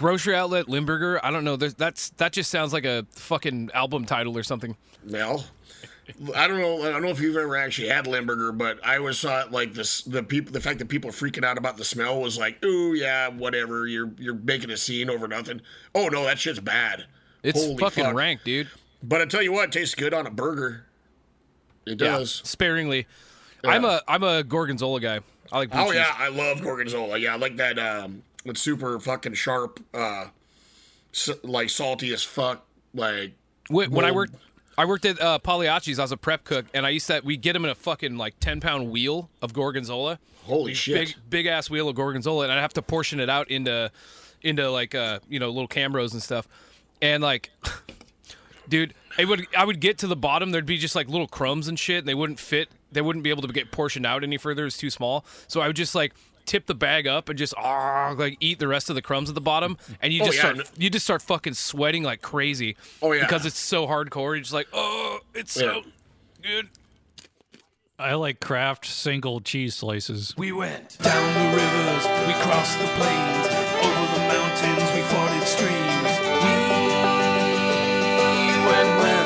Grocery outlet Limburger. I don't know. There's, that's that just sounds like a fucking album title or something. Well, I don't know. I don't know if you've ever actually had Limburger, but I always saw it like this. The people, the fact that people are freaking out about the smell was like, "Ooh, yeah, whatever. You're you're making a scene over nothing." Oh no, that shit's bad. It's Holy fucking fuck. rank, dude. But I tell you what, it tastes good on a burger. It does. Yeah, sparingly. I'm a I'm a gorgonzola guy. I like Oh cheese. yeah, I love gorgonzola. Yeah, I like that. Um, it's super fucking sharp. Uh, s- like salty as fuck. Like Wh- When I worked, I worked at uh, Pagliacci's. I was a prep cook, and I used to we get them in a fucking like ten pound wheel of gorgonzola, holy shit. big big ass wheel of gorgonzola, and I'd have to portion it out into into like uh you know little cambros and stuff, and like. Dude, it would. I would get to the bottom. There'd be just like little crumbs and shit, and they wouldn't fit. They wouldn't be able to get portioned out any further. It's too small. So I would just like tip the bag up and just ah, like eat the rest of the crumbs at the bottom, and you Oh, just yeah. start you just start fucking sweating like crazy. Oh, yeah. because it's so hardcore. You're just like, oh, it's so good. I like Kraft single cheese slices. We went down the rivers, we crossed the plains, over the mountains, we forded streams. We went west.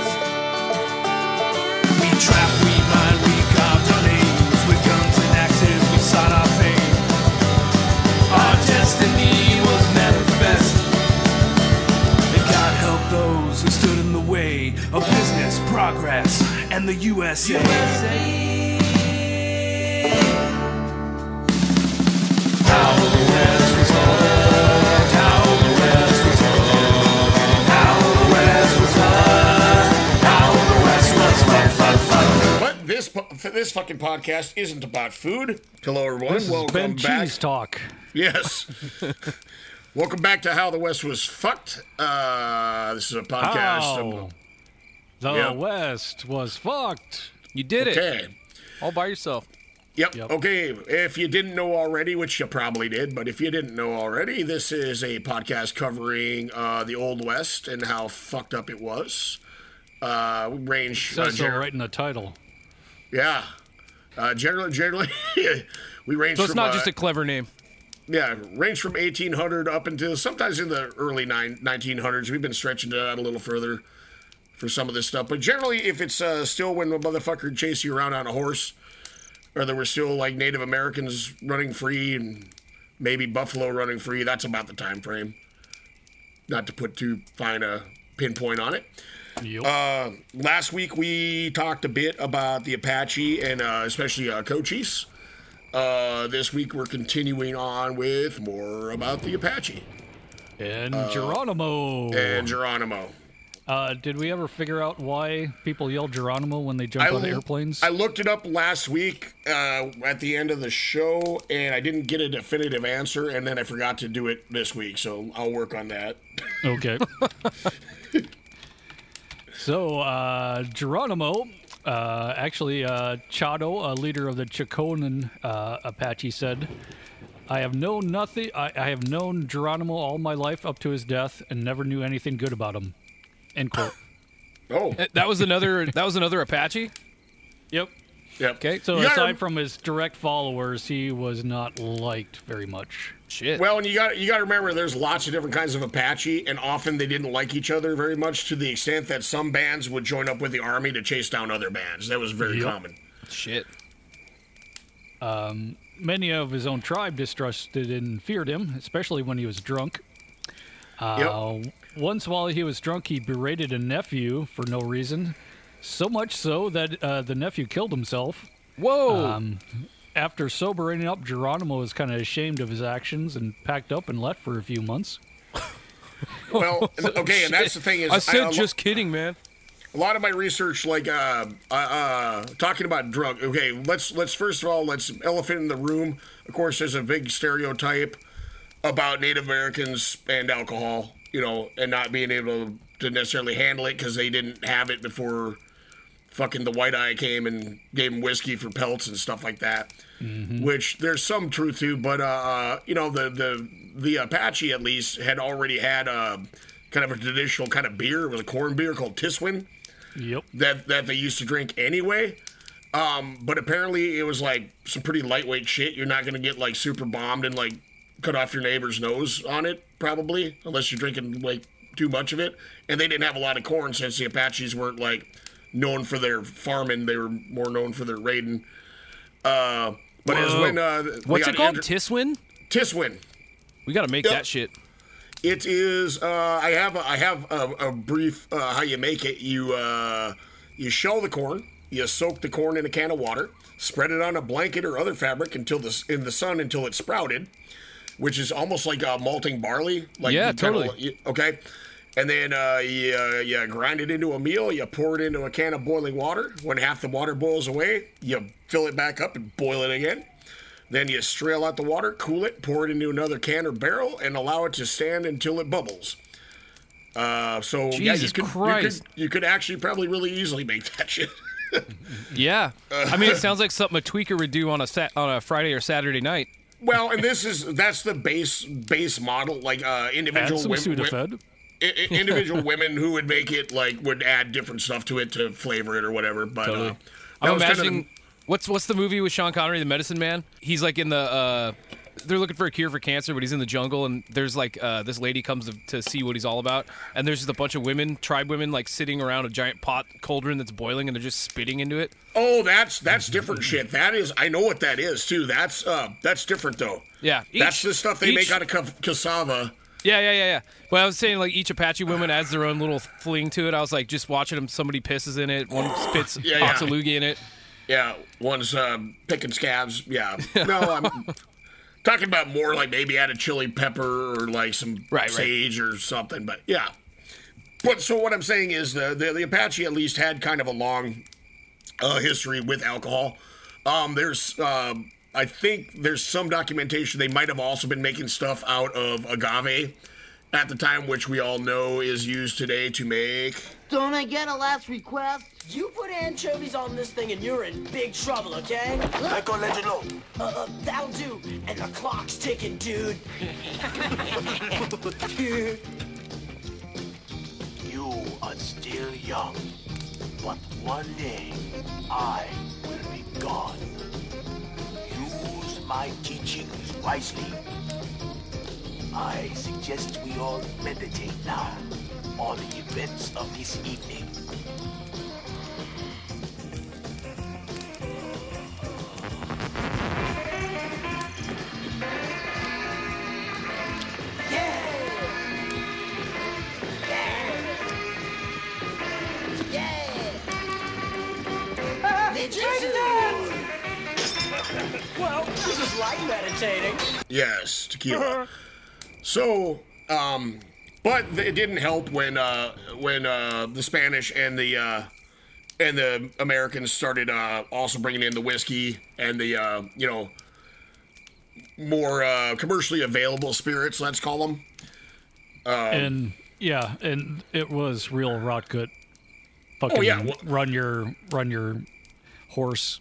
Of business, progress, and the USA. How the West was fucked. How the West was fucked. How the West was fucked. How the West was fucked, fucked, fucked. But this this fucking podcast isn't about food. Hello, everyone. This Welcome been back. cheese talk. Yes. Welcome back to How the West Was Fucked. Uh, this is a podcast. How the Yeah. West was fucked. You did it all by yourself. Yep. Yep. Okay. If you didn't know already, which you probably did, but if you didn't know already, this is a podcast covering uh, the Old West and how fucked up it was. Uh, range. Uh, Says so gener- right in the title. Yeah. Uh, generally, generally, we range. So it's from, not uh, just a clever name. Yeah, range from 1800 up until sometimes in the early nine, 1900s. We've been stretching it out a little further for some of this stuff. But generally, if it's uh, still when a motherfucker chase you around on a horse, or there were still like Native Americans running free and maybe buffalo running free, that's about the time frame. Not to put too fine a pinpoint on it. Yep. Uh, last week we talked a bit about the Apache and uh, especially uh, Cochise. Uh, this week we're continuing on with more about the Apache and Geronimo. and Geronimo. Uh, did we ever figure out why people yell Geronimo when they jump out of airplanes? I looked it up last week uh, at the end of the show, and I didn't get a definitive answer, and then I forgot to do it this week, so I'll work on that. Okay. so, uh, Geronimo, uh, actually, uh, Chato, a leader of the Chokonen uh, Apache, said, I have known nothing. I, I have known Geronimo all my life up to his death and never knew anything good about him. End quote. Oh, Uh, That was another. that was another Apache. yep. yep. Okay. So, You gotta- aside from his direct followers, he was not liked very much. Shit. Well, and you got you got to remember, there's lots of different kinds of Apache, and often they didn't like each other very much, to the extent that some bands would join up with the army to chase down other bands. That was very Yep. common. Shit. Um, Many of his own tribe distrusted and feared him, especially when he was drunk. Uh, Once, while he was drunk, he berated a nephew for no reason. So much so that uh, the nephew killed himself. Whoa. Um, after sobering up, Geronimo was kind of ashamed of his actions and packed up and left for a few months. Well, okay, and that's the thing is, I said a lo- just kidding, man. a lot of my research, like uh, uh, uh, talking about drug. Okay, let's let's first of all let's elephant in the room. Of course, there's a big stereotype about Native Americans and alcohol, you know, and not being able to necessarily handle it because they didn't have it before fucking the white eye came and gave them whiskey for pelts and stuff like that. Which there's some truth to, but uh, uh, you know, the the the Apache at least had already had a kind of a traditional kind of beer. It was a corn beer called Tiswin Yep. that that they used to drink anyway. Um, but apparently it was like some pretty lightweight shit. You're not gonna get like super bombed and like cut off your neighbor's nose on it, probably, unless you're drinking like too much of it. And they didn't have a lot of corn since the Apaches weren't like known for their farming; they were more known for their raiding. Uh, but it was when uh, they it called? Andrew- Tiswin? Tiswin. We got to make Yep. that shit. It is. Uh, I have. A, I have a, a brief uh, how you make it. You uh, you shell the corn. You soak the corn in a can of water. Spread it on a blanket or other fabric until the in the sun until it sprouted, which is almost like uh, malting barley. Like Yeah, totally. you- okay. And then uh, you, uh, you grind it into a meal. You pour it into a can of boiling water. When half the water boils away, you fill it back up and boil it again. Then you strail out the water, cool it, pour it into another can or barrel, and allow it to stand until it bubbles. Uh, so yeah, you Jesus could, Christ. You could you could actually probably really easily make that shit. Yeah. I mean, it sounds like something a tweaker would do on a sat- on a Friday or Saturday night. Well, and this is that's the base base model. Like uh, Add individual some women, Sudafed. i- i- individual women who would make it like would add different stuff to it to flavor it or whatever. But uh, Totally. that I'm was kind of the- imagining what's what's the movie with Sean Connery, The Medicine Man? He's like in the uh they're looking for a cure for cancer, but he's in the jungle and there's like uh this lady comes to, to see what he's all about and there's just a bunch of women, tribe women like sitting around a giant pot cauldron that's boiling and they're just spitting into it. oh, that's that's different shit. That is, I know what that is too. That's uh, that's different though. Yeah. that's each- the stuff they each- make out of cassava. Yeah, yeah, yeah, yeah. Well, I was saying like each Apache woman adds their own little fling to it. I was like just watching them. Somebody pisses in it. One spits Yeah, yeah. in it. Yeah, one's um, picking scabs. Yeah, no, I'm talking about more like maybe add a chili pepper or like some Right, right. sage or something. But yeah, but so what I'm saying is the the, the Apache at least had kind of a long uh, history with alcohol. Um, there's um, I think there's some documentation they might have also been making stuff out of agave at the time, which we all know is used today to make. Don't I get a last request? You put anchovies on this thing and you're in big trouble, okay? I'm gonna let you know. Uh, uh, that'll do. And the clock's ticking, dude. You are still young, but one day I will be gone. Use my teachings wisely. I suggest we all meditate now on the events of this evening. Well, this is like meditating. Yes, tequila. so, um, but it didn't help when uh, when uh, the Spanish and the uh, and the Americans started uh, also bringing in the whiskey and the uh, you know more uh, commercially available spirits. Let's call them. and yeah, and it was real rot gut. Fucking Oh, yeah, well- run your run your horse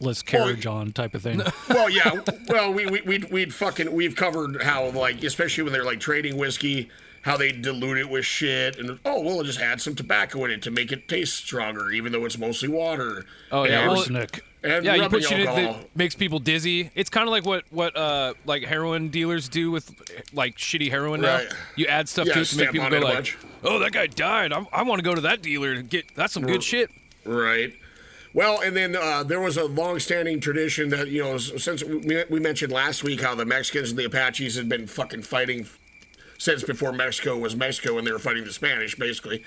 less carriage on type of thing. Well, yeah. Well, we we we'd, we'd fucking we've covered how like especially when they're like trading whiskey, how they dilute it with shit, and oh, we'll just add some tobacco in it to make it taste stronger, even though it's mostly water. Oh, yeah, And- well, Arsenic. and Yeah, you put shit in that makes people dizzy. It's kind of like what what uh like heroin dealers do with like shitty heroin Right. now. You add stuff Yeah, to it to make people go like, bunch. "Oh, that guy died. I, I want to go to that dealer to get that's some good shit." Right. Well, and then uh, there was a long-standing tradition that you know since we, mentioned last week how the Mexicans and the Apaches had been fucking fighting since before Mexico was Mexico and they were fighting the Spanish basically.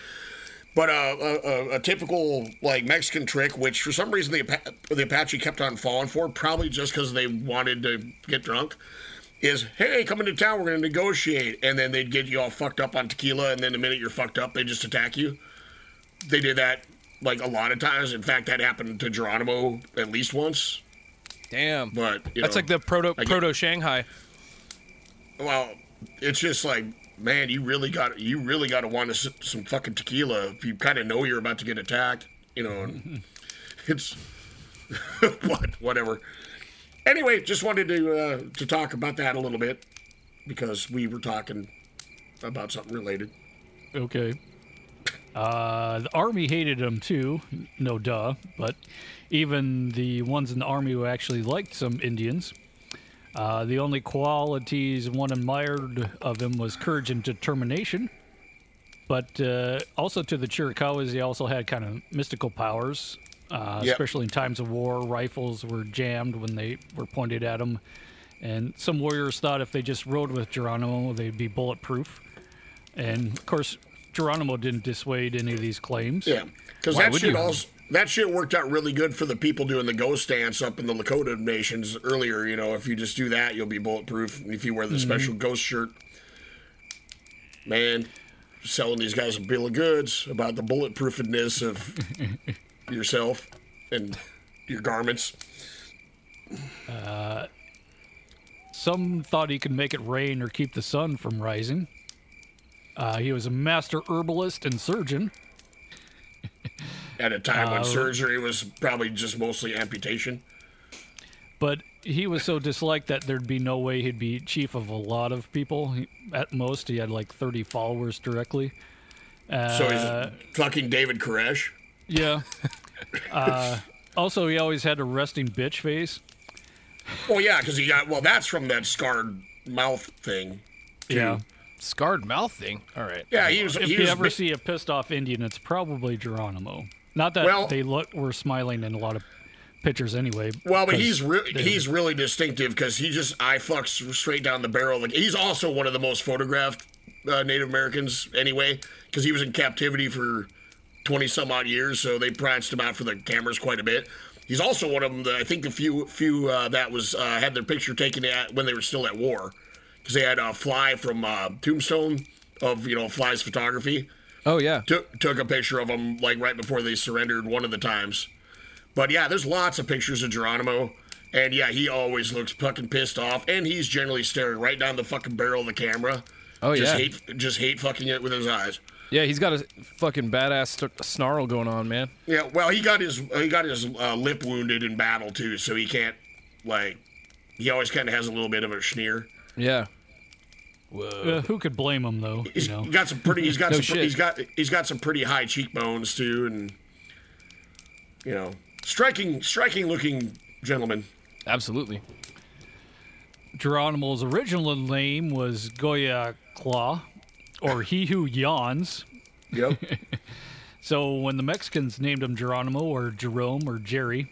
But uh, a, a, typical like Mexican trick, which for some reason the the Apache kept on falling for, probably just because they wanted to get drunk, is hey, come into town, we're going to negotiate, and then they'd get you all fucked up on tequila, and then the minute you're fucked up, they just attack you. They did that like a lot of times. In fact, that happened to Geronimo at least once. Damn. But you That's know, like the proto get- proto Shanghai. well, it's just like man, you really got you really got to want to some fucking tequila if you kind of know you're about to get attacked. You know, and it's what whatever. Anyway, just wanted to uh, to talk about that a little bit because we were talking about something related. Okay. Uh, the army hated him too, no duh. But even the ones in the army who actually liked some Indians Uh, the only qualities one admired of him was courage and determination. But uh, also to the Chiricahuas, he also had kind of mystical powers, uh, Yep. especially in times of war. Rifles were jammed when they were pointed at him. And some warriors thought if they just rode with Geronimo, they'd be bulletproof. And of course, Geronimo didn't dissuade any of these claims. Yeah, because that shit also that shit worked out really good for the people doing the ghost dance up in the Lakota nations earlier. You know, if you just do that, you'll be bulletproof. And if you wear the special ghost shirt, man, selling these guys a bill of goods about the bulletproofedness of yourself and your garments. Uh, Some thought he could make it rain or keep the sun from rising. Uh, he was a master herbalist and surgeon. At a time Uh, when surgery was probably just mostly amputation. But he was so disliked that there'd be no way he'd be chief of a lot of people. He, at most, he had like 30 followers directly. Uh, So he's fucking David Koresh. yeah. uh, also, he always had a resting bitch face. Oh yeah, because he got well. That's from that scarred mouth thing. Yeah. Scarred mouth thing. All right. Yeah, he was. If he you was ever see a pissed off Indian, it's probably Geronimo. Not that Well- they look were smiling in a lot of pictures anyway. Well, but he's re- he's really distinctive because he just eye fucks straight down the barrel. Like he's also one of the most photographed uh, Native Americans anyway, because he was in captivity for twenty some odd years, so they pranced him out for the cameras quite a bit. He's also one of them. That I think the few few uh, that was uh, had their picture taken at when they were still at war, because they had a fly from uh, Tombstone of you know Fly's photography Oh yeah. took took a picture of him like right before they surrendered one of the times. But yeah, there's lots of pictures of Geronimo, and yeah, he always looks fucking pissed off, and he's generally staring right down the fucking barrel of the camera. Oh just yeah. hate just hate fucking it with his eyes. Yeah, he's got a fucking badass st- snarl going on, man. Yeah, well, he got his he got his uh, lip wounded in battle too, so he can't like he always kind of has a little bit of a sneer. Yeah. Uh, who could blame him though? He's You know. got some pretty. He's got No some. shit. He's got he's got some pretty high cheekbones too, and you know, striking striking looking gentleman. Absolutely. Geronimo's original name was Goya Claw, or He Who Yawns. Yep. So when the Mexicans named him Geronimo or Jerome or Jerry,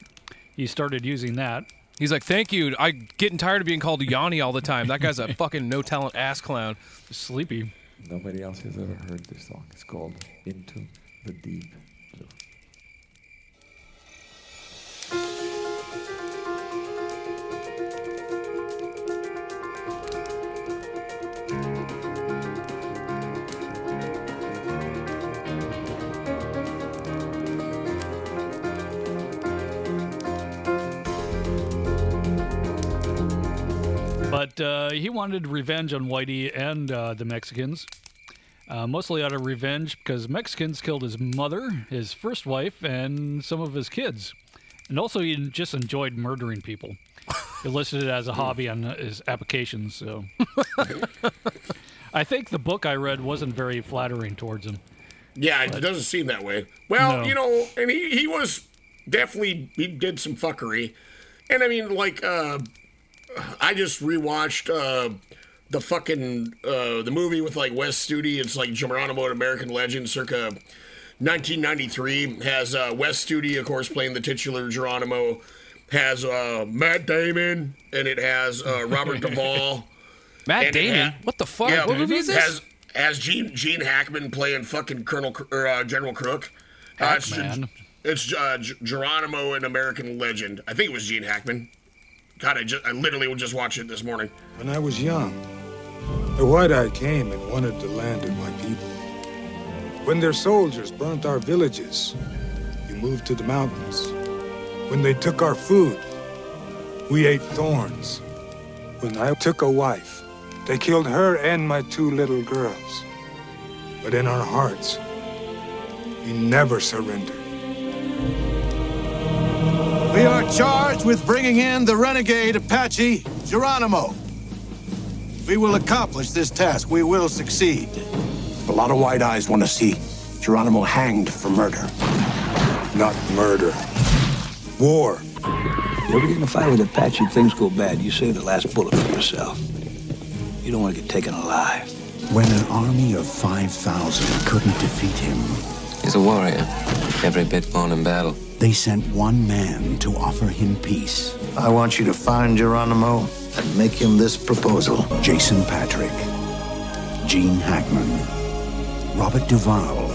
he started using that. He's like, thank you. I'm getting tired of being called Yanni all the time. That guy's a fucking no talent ass clown. Sleepy. Nobody else has ever heard this song. It's called Into the Deep But uh, he wanted revenge on Whitey and uh, the Mexicans. Uh, mostly out of revenge because Mexicans killed his mother, his first wife, and some of his kids. And also, he just enjoyed murdering people. He listed it as a hobby on his applications. So, I think the book I read wasn't very flattering towards him. Yeah, it doesn't seem that way. Well, No. you know, and he, he was definitely he did some fuckery, and I mean, like, uh, I just rewatched uh, the fucking uh, the movie with like Wes Studi. It's like Geronimo, an American Legend, circa 1993. Has uh, Wes Studi, of course, playing the titular Geronimo. Has uh, Matt Damon, and it has uh, Robert Duvall. Matt And Damon? ha- what the fuck? Yeah, what movie is this? Has has Gene Gene Hackman playing fucking Colonel or uh, General Crook? Uh, it's it's uh, Geronimo, an American Legend. I think it was Gene Hackman. God, I just I literally was just watched it this morning. When I was young, the White Eye came and wanted the land of my people. When their soldiers burnt our villages, we moved to the mountains. When they took our food, we ate thorns. When I took a wife, they killed her and my two little girls. But in our hearts, we never surrendered. We are charged with bringing in the renegade Apache Geronimo. We will accomplish this task. We will succeed. A lot of white eyes want to see Geronimo hanged for murder. Not murder. War. you ever get in a fight with Apache, things go bad, you save the last bullet for yourself. You don't want to get taken alive. When an army of 5,000 couldn't defeat him, He's a warrior, every bit born in battle. they sent one man to offer him peace. I want you to find Geronimo and make him this proposal. Jason Patric, Gene Hackman, Robert Duvall,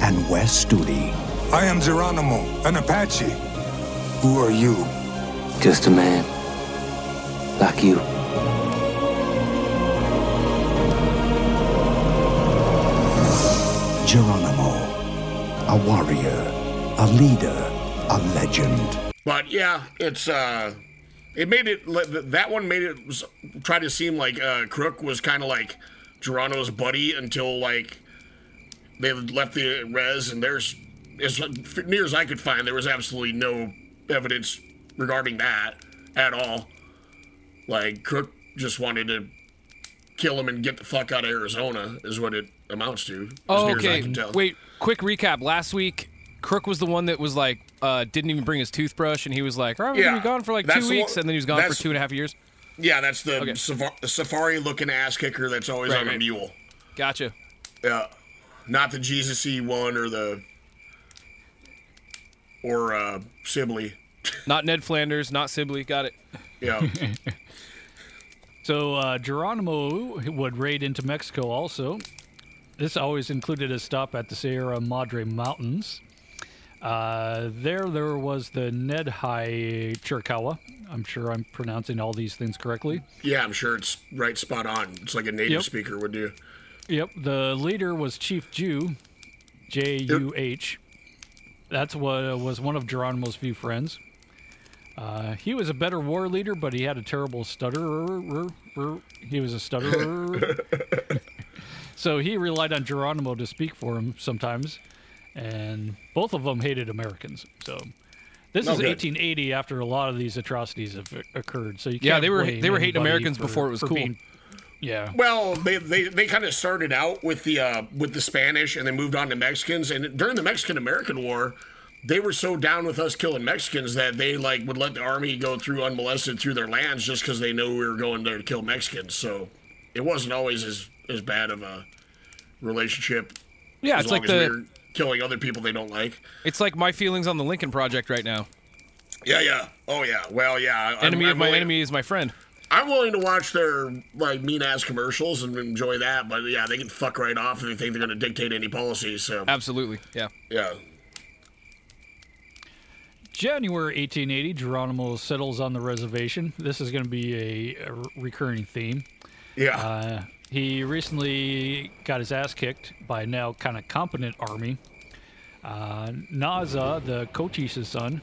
and Wes Studi. I am Geronimo, an Apache. Who are you? Just a man. Like you. Geronimo, a warrior, a leader, a legend. But yeah, it's uh, it made it that one made it try to seem like uh, Crook was kind of like Geronimo's buddy until like they left the res, and there's as near as I could find, there was absolutely no evidence regarding that at all. Like Crook just wanted to kill him and get the fuck out of Arizona, is what it amounts to. As Oh, near as I okay. can tell. Wait, quick recap. Last week, Crook was the one that was like, uh, didn't even bring his toothbrush, and he was like, "All right, we're gonna Yeah, be gone for like that's two weeks," one- and then he was gone for two and a half years. Yeah, that's the Okay. safari looking ass kicker that's always Right, on a mule. Gotcha. Yeah, not the Jesus E one or the or uh Sibley. Not Ned Flanders, not Sibley. Got it. Yeah. So uh, Geronimo would raid into Mexico also. This always included a stop at the Sierra Madre Mountains. Uh, there, there was the Nednhi Chiricahua. I'm sure I'm pronouncing all these things correctly. yeah, I'm sure it's right spot on. It's like a native Yep. speaker would do. Yep, the leader was Chief Juh, J U H. That's what was one of Geronimo's few friends. Uh, he was a better war leader, but he had a terrible stutter. He was a stutterer. So he relied on Geronimo to speak for him sometimes, and both of them hated Americans. So this Oh, is good. 1880 after a lot of these atrocities have occurred. So you Yeah, can't they were- blame they were hating Americans for- before it was cool. being- yeah. Well, they they, they kind of started out with the uh, with the Spanish and they moved on to Mexicans. And during the Mexican American War, they were so down with us killing Mexicans that they like would let the army go through unmolested through their lands just because they knew we were going there to kill Mexicans. So it wasn't always as as bad of a relationship. Yeah, as it's long like as the- we're killing other people they don't like. It's like my feelings on the Lincoln Project right now. Yeah, yeah. Oh, yeah. Well, yeah. I'm- Enemy I'm of my willing- enemy is my friend. I'm willing to watch their like mean ass commercials and enjoy that, but yeah, they can fuck right off if they think they're going to dictate any policies. So Absolutely. Yeah. yeah. January 1880, Geronimo settles on the reservation. This is going to be a, a recurring theme. Yeah. Uh, he recently got his ass kicked by a now kind of competent army. Uh, Naza, the Cochise son,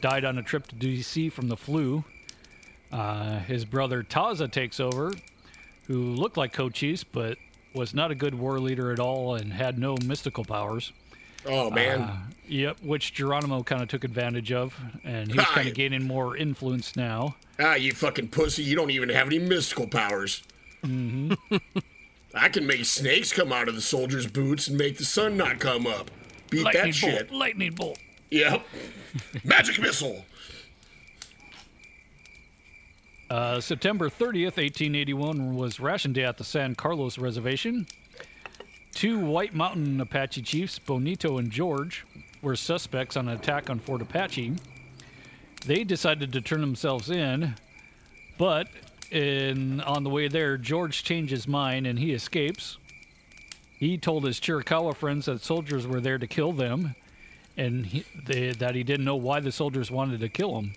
died on a trip to D.C. from the flu. Uh, his brother Taza takes over, who looked like Cochise but was not a good war leader at all and had no mystical powers. Oh man. Uh, yep, which Geronimo kind of took advantage of, and he's kind of gaining more influence now. ah, you fucking pussy! You don't even have any mystical powers. Hmm I can make snakes come out of the soldier's boots and make the sun not come up. Beat lightning that bolt, shit. lightning bolt. Yep. Magic missile. Uh, September 30th, 1881 was ration day at the San Carlos Reservation. Two White Mountain Apache chiefs, Bonito and George, were suspects on an attack on Fort Apache. They decided to turn themselves in, but in on the way there, George changed his mind and he escapes. He told his Chiricahua friends that soldiers were there to kill them, and he, they, that he didn't know why the soldiers wanted to kill him.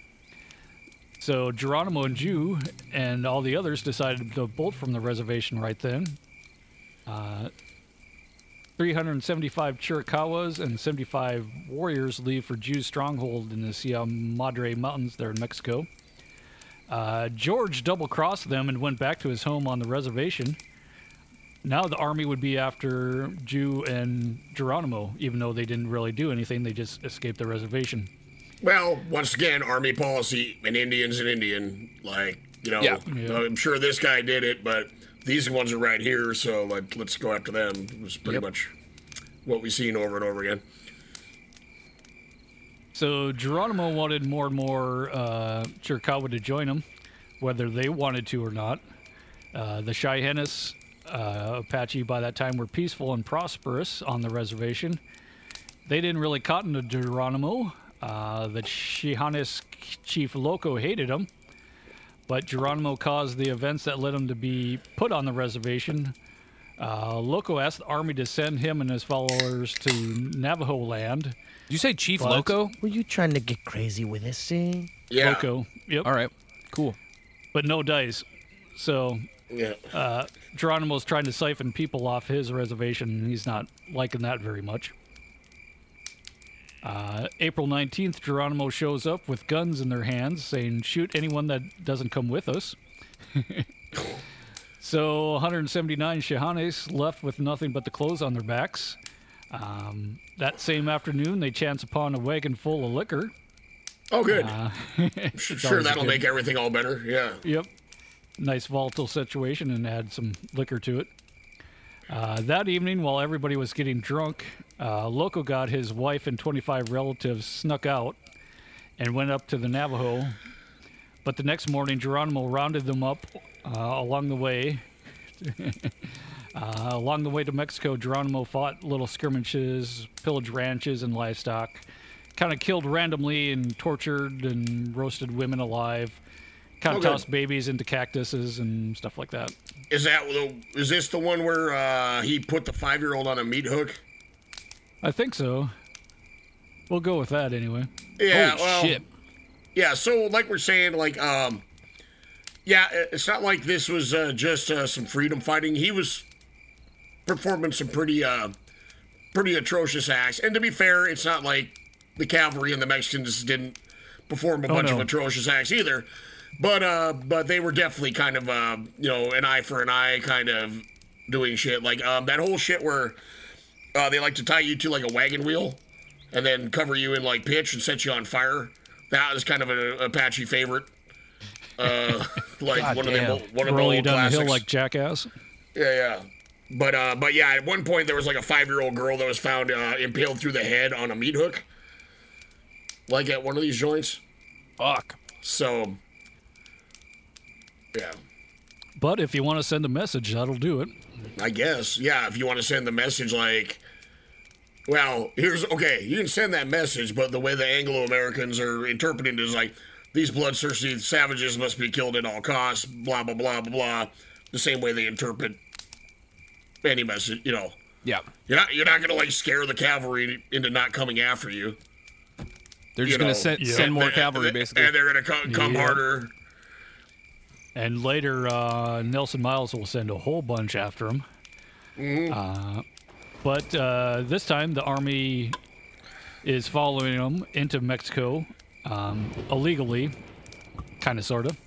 So Geronimo and Juh and all the others decided to bolt from the reservation right then. Uh, 375 Chiricahuas and 75 warriors leave for Juh's stronghold in the Sierra Madre Mountains there in Mexico. Uh, George double crossed them and went back to his home on the reservation. Now the army would be after Juh and Geronimo, even though they didn't really do anything, they just escaped the reservation. Well, once again, army policy, an Indian's an Indian. Like, you know, Yeah. Yeah. I'm sure this guy did it, but these ones are right here, so like, let's go after them. It was pretty Yep. much what we've seen over and over again. So Geronimo wanted more and more uh, Chiricahua to join him, whether they wanted to or not. Uh, the Chihennes uh, Apache by that time were peaceful and prosperous on the reservation. They didn't really cotton to Geronimo. Uh, the Chihennes chief Loco hated him, but Geronimo caused the events that led him to be put on the reservation. Uh, Loco asked the army to send him and his followers to Navajo land. Did you say Chief But- Loco? Were you trying to get crazy with this thing? Yeah. Loco. Yep. All right. Cool. But no dice. So Yeah. uh, Geronimo's trying to siphon people off his reservation, and he's not liking that very much. Uh, April 19th, Geronimo shows up with guns in their hands, saying, Shoot anyone that doesn't come with us. so 179 Chihennes left with nothing but the clothes on their backs. Um, that same afternoon, they chance upon a wagon full of liquor. Oh, good. Uh, Sure, that'll good- make everything all better. Yeah. Yep. Nice volatile situation and add some liquor to it. Uh, that evening, while everybody was getting drunk, uh, Loco got his wife and 25 relatives snuck out and went up to the Navajo. But the next morning, Geronimo rounded them up uh, along the way. uh, along the way to Mexico, Geronimo fought little skirmishes, pillaged ranches and livestock, kind of killed randomly and tortured and roasted women alive, kind of Okay. tossed babies into cactuses and stuff like that. Is that the? Is this the one where uh, he put the five-year-old on a meat hook? I think so. We'll go with that anyway. Yeah. well, Yeah. So, like we're saying, like, um, yeah, it's not like this was uh, just uh, some freedom fighting. He was performing some pretty, uh, pretty atrocious acts. And to be fair, it's not like the cavalry and the Mexicans didn't perform a Oh, bunch of atrocious acts either. But uh, but they were definitely kind of uh, you know, an eye for an eye kind of doing shit. Like um, that whole shit where uh, they like to tie you to like a wagon wheel and then cover you in like pitch and set you on fire. That was kind of an Apache favorite. Uh, like God one damn. of the one of the Roll you old down classics. the hill like jackass. Yeah, yeah. But uh, but yeah, at one point there was like a five year old girl that was found uh, impaled through the head on a meat hook, like at one of these joints. Fuck. So, yeah, But if you want to send a message, that'll do it. I guess yeah. If you want to send the message, like, well, here's okay. You can send that message, but the way the Anglo Americans are interpreting it is like these bloodthirsty savages must be killed at all costs. Blah blah blah blah blah. The same way they interpret any message, you know. Yeah. You're not you're not gonna like scare the cavalry into not coming after you. They're You just gonna know, send send more and- cavalry, and- basically. and they're gonna come, come Yeah. harder. And later, uh, Nelson Miles will send a whole bunch after him. Uh, but uh, this time, the army is following him into Mexico um, illegally, kind of, sort of.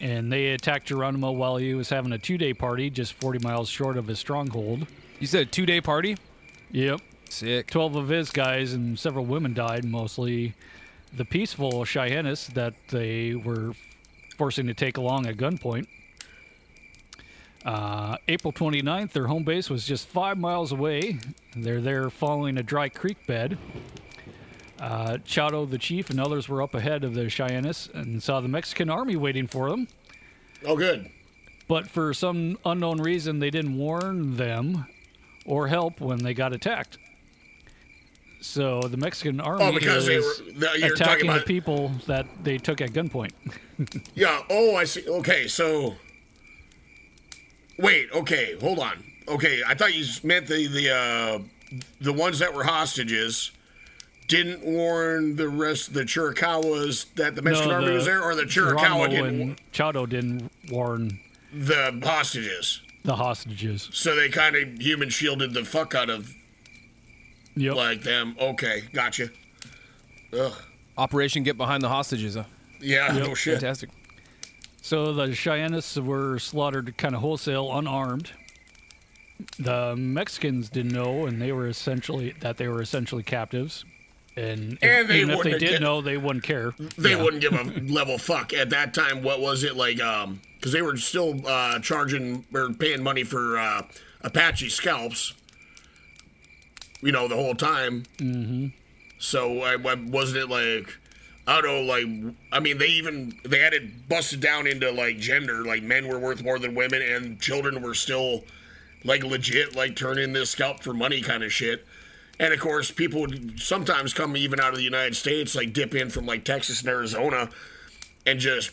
And they attacked Geronimo while he was having a two day party just 40 miles short of his stronghold. You said a two day party? Yep. Sick. 12 of his guys and several women died, mostly the peaceful Chihennes that they were forcing to take along at gunpoint. Uh, April 29th, their home base was just five miles away. They're there following a dry creek bed. Uh, Chato, the chief, and others were up ahead of the Chihennes and saw the Mexican army waiting for them. Oh, good. But for some unknown reason, they didn't warn them or help when they got attacked. So the Mexican army Oh, because they is were- the- you're talking attacking the people that they took at gunpoint. Yeah. Oh, I see. Okay, so wait. Okay, hold on. Okay, I thought you meant the the uh, the ones that were hostages didn't warn the rest of the Chiricahuas that the Mexican No, army the was there, or the Geronimo Chiricahua didn't and Chato didn't warn the hostages. the hostages. So they kind of human shielded the fuck out of like them. Okay, gotcha. Ugh. Operation Get Behind the Hostages. Huh? Yeah, no shit. Fantastic. So the Chihennes were slaughtered kind of wholesale, unarmed. The Mexicans didn't know, and they were essentially that they were essentially captives. And, if- And they even if they did get- know, they wouldn't care. They Yeah. wouldn't give a level fuck at that time. What was it like? Um, because they were still uh, charging or paying money for uh, Apache scalps. You know, the whole time. Mm-hmm. So I, I- wasn't it like I don't know, like I mean they even they had it busted down into like gender, like men were worth more than women and children were still like legit like turning this scalp for money kind of shit. And of course, people would sometimes come even out of the United States, like dip in from like Texas and Arizona, and just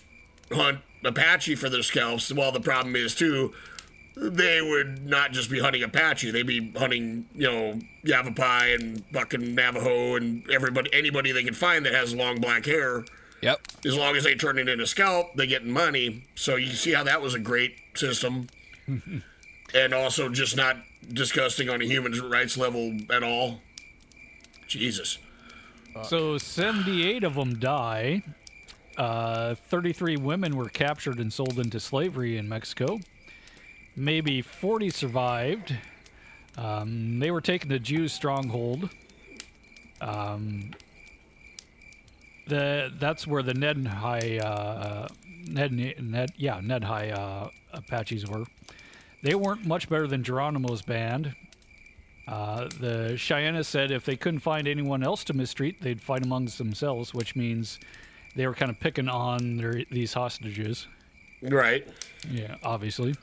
hunt Apache for their scalps. Well, the problem is too, they would not just be hunting Apache; they'd be hunting, you know, Yavapai and fucking Navajo and everybody, anybody they can find that has long black hair. Yep. As long as they turn it into scalp, they get money. So you see how that was a great system, and also just not disgusting on a human rights level at all. Jesus. So 78 of them die. Uh, 33 women were captured and sold into slavery in Mexico. Maybe 40 survived. Um, they were taken to Juh's stronghold. Um, the that's where the Ned High, uh, Ned, Ned, yeah, Ned High uh, Apaches were. They weren't much better than Geronimo's band. Uh, the Chihenne said if they couldn't find anyone else to mistreat, they'd fight amongst themselves, which means they were kind of picking on their, these hostages. Right. Yeah, obviously.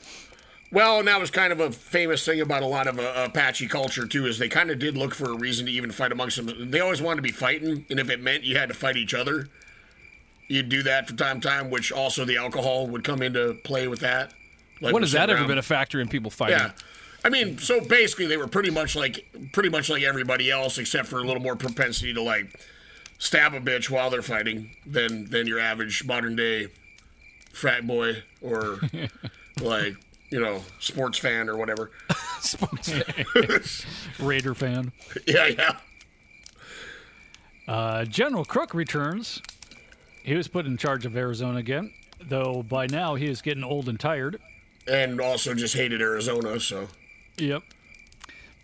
Well, and that was kind of a famous thing about a lot of uh, Apache culture too, is they kind of did look for a reason to even fight amongst them. They always wanted to be fighting, and if it meant you had to fight each other, you'd do that from time to time. Which also the alcohol would come into play with that. Like when has that ever been a factor in people fighting? Yeah. I mean, so basically they were pretty much like pretty much like everybody else, except for a little more propensity to like stab a bitch while they're fighting than than your average modern day frat boy or like you know sports fan or whatever. sports fan. Raider fan. Yeah, yeah. Uh, General Crook returns. He was put in charge of Arizona again, though by now he is getting old and tired. And also just hated Arizona, so Yep.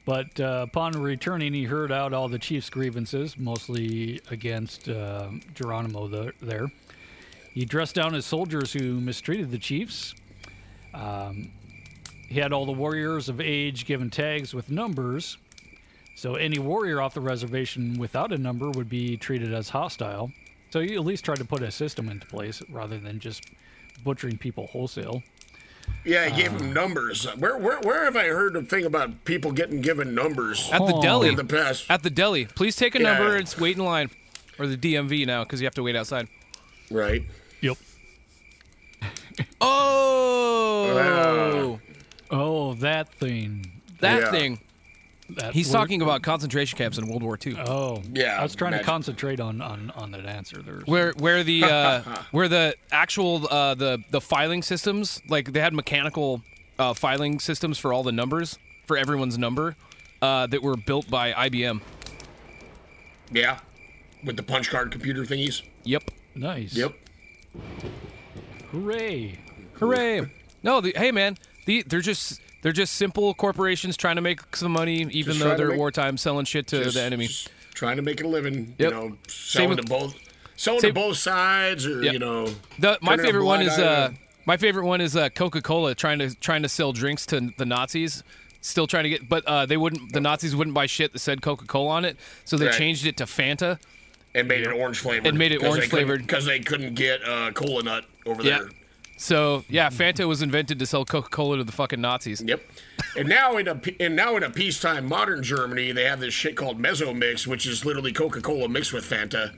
But uh, upon returning, he heard out all the chief's grievances, mostly against uh, Geronimo the, there. He dressed down his soldiers who mistreated the chiefs. Um, he had all the warriors of age given tags with numbers. So any warrior off the reservation without a number would be treated as hostile. So you at least tried to put a system into place rather than just butchering people wholesale. Yeah, I gave um, him numbers. Where where where have I heard a thing about people getting given numbers At the deli. in the past? At the deli. Please take a Yeah. number and wait in line. Or the DMV now, because you have to wait outside. Right. Yep. Oh, Oh, that thing. that Yeah. thing. That He's word- talking about concentration camps in World War II. Oh, Yeah, I was trying imagine. to concentrate on on on that answer there. where where the uh, where the actual uh, the the filing systems like they had mechanical uh, filing systems for all the numbers for everyone's number uh, that were built by IBM. Yeah. With the punch card computer thingies. Yep. Nice. Yep. Hooray! Hooray! No, the, hey man, the, they're just they're just simple corporations trying to make some money, even Just though they're make- wartime selling shit to Just- the enemy. trying to make a living. Yep. You know, selling with- to both, selling same- to both sides, or Yep. you know. The, my favorite one is uh, my favorite one is uh, Coca Cola trying to trying to sell drinks to the Nazis. Still trying to get, but uh, they wouldn't. The Nazis wouldn't buy shit that said Coca Cola on it, so they Right. changed it to Fanta. and made it orange flavored. And made it orange flavored. because they couldn't get uh, cola nut over Yeah. there. So yeah, Fanta was invented to sell Coca Cola to the fucking Nazis. Yep. And now in a and now in a peacetime modern Germany, they have this shit called Mezzo Mix, which is literally Coca Cola mixed with Fanta.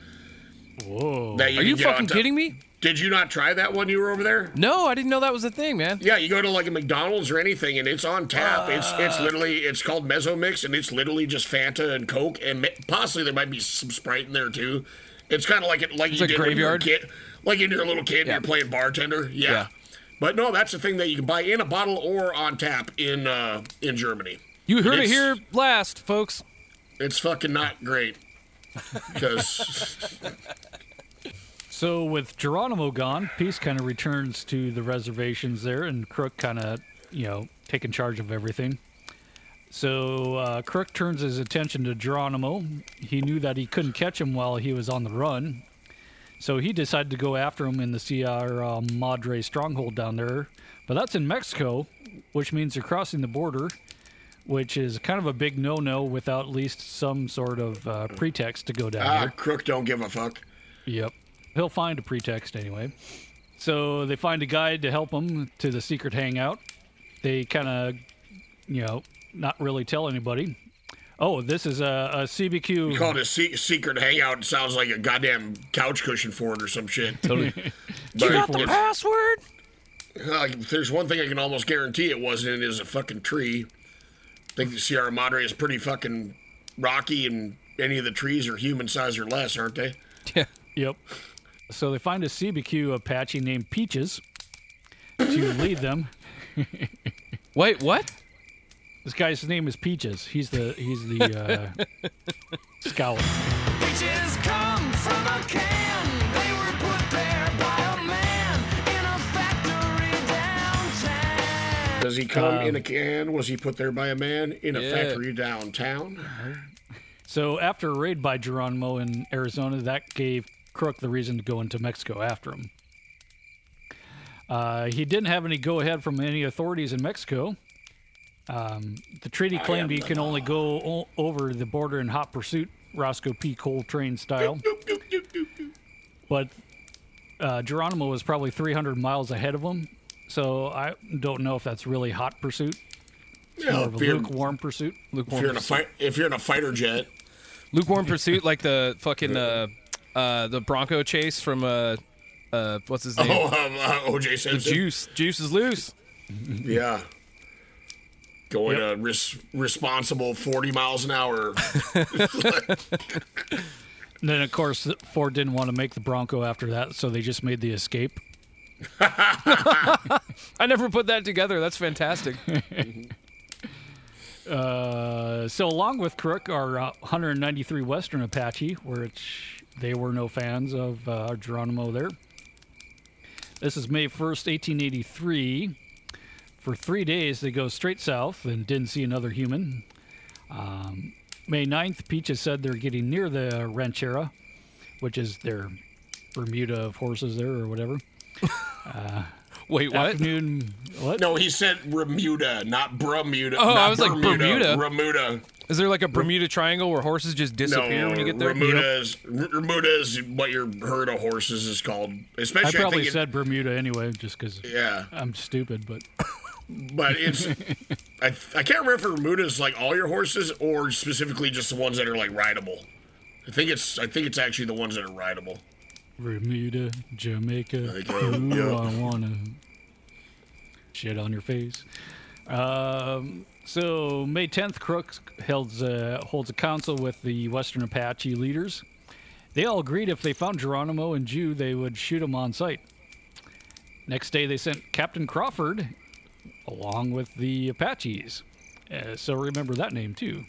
Whoa. That Are you fucking kidding me? Did you not try that when you were over there? No, I didn't know that was a thing, man. Yeah, you go to like a McDonald's or anything, and it's on tap. it's it's ah. literally it's called Mezzo Mix, and it's literally just Fanta and Coke, and possibly there might be some Sprite in there too. It's kind of like it like It's you a did when you were a kid, like when you're a little kid, and Yeah. you're playing bartender. Yeah. Yeah. But no, that's the thing that you can buy in a bottle or on tap in uh, in Germany. You heard it here last, folks. It's fucking not great because So with Geronimo gone, peace kind of returns to the reservations there, and Crook kind of, you know, taking charge of everything. So uh, Crook turns his attention to Geronimo. He knew that he couldn't catch him while he was on the run, so he decided to go after him in the Sierra Madre stronghold down there. But that's in Mexico, which means they're crossing the border, which is kind of a big no-no without at least some sort of uh, pretext to go down Ah, here. Crook don't give a fuck. Yep. He'll find a pretext anyway. So they find a guide to help them to the secret hangout. They kind of, you know, not really tell anybody. Oh, this is a, a Cibecue. You call it a se- secret hangout. It sounds like a goddamn couch cushion for it or some shit. Totally. But you got the password? Uh, if there's one thing I can almost guarantee it wasn't, it is a fucking tree. I think the Sierra Madre is pretty fucking rocky, and any of the trees are human size or less, aren't they? Yeah. Yep. So they find a Cibecue Apache named Peaches to lead them. Wait, what? This guy's name is Peaches. He's the he's the uh, scout. Peaches come from a can. They were put there by a man in a factory downtown. Does he come Um, in a can? Was he put there by a man in a Yeah. factory downtown? So after a raid by Geronimo in Arizona, that gave Crook the reason to go into Mexico after him. Uh, he didn't have any go-ahead from any authorities in Mexico. Um, the treaty claimed you can only go o- over the border in hot pursuit, Roscoe P. Coltrane style. But uh, Geronimo was probably 300 miles ahead of him, so I don't know if that's really hot pursuit. It's Yeah, more of a if you're- lukewarm pursuit. If you're in a fight, if you're in a fighter jet, Lukewarm pursuit, like the fucking uh, uh, the Bronco chase from uh, uh, what's his name? Oh, um, uh, O.J. The Simpson. juice, juice is loose. yeah, going a res- responsible 40 miles an hour. And then, of course, Ford didn't want to make the Bronco after that, so they just made the Escape. I never put that together. That's fantastic. Uh, so, along with Crook are uh, 193 Western Apache, which they were no fans of uh, Geronimo there. This is May 1st, 1883. For three days, they go straight south and didn't see another human. Um, May 9th, Peaches said they're getting near the Rancheria, which is their Bermuda of horses there or whatever. Uh, Wait, what? Afternoon, what? No, he said Remuda, not Bermuda. Oh, not I was like Bermuda. Bermuda. Is there like a Bermuda Triangle where horses just disappear no, when you get there? Bermuda is, Bermuda is what your herd of horses is called. I Especially, I, probably think it- said Bermuda anyway, just because Yeah. I'm stupid, but but it's I, I can't remember if Bermuda is like all your horses or specifically just the ones that are like rideable. I think it's I think it's actually the ones that are rideable. Bermuda, Jamaica. Okay, Ooh, yeah. I wanna shit on your face. Um, so May 10th, Crooks holds uh, holds a council with the Western Apache leaders. They all agreed if they found Geronimo and Juh, they would shoot him on sight. Next day, they sent Captain Crawford along with the Apaches. Uh, so remember that name too,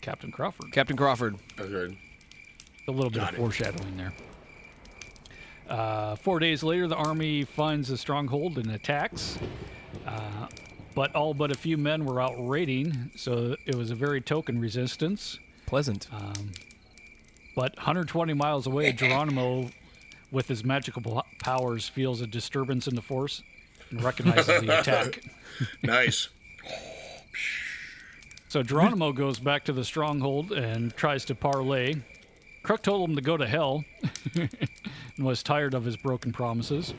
Captain Crawford. Captain Crawford. Okay. A little bit Got of it. foreshadowing there. Uh, four days later, the army finds the stronghold and attacks. Uh, but all but a few men were out raiding, so it was a very token resistance. Pleasant. Um, but 120 miles away, Geronimo, with his magical powers, feels a disturbance in the force and recognizes the attack. nice. So Geronimo goes back to the stronghold and tries to parlay. Crook told him to go to hell and was tired of his broken promises.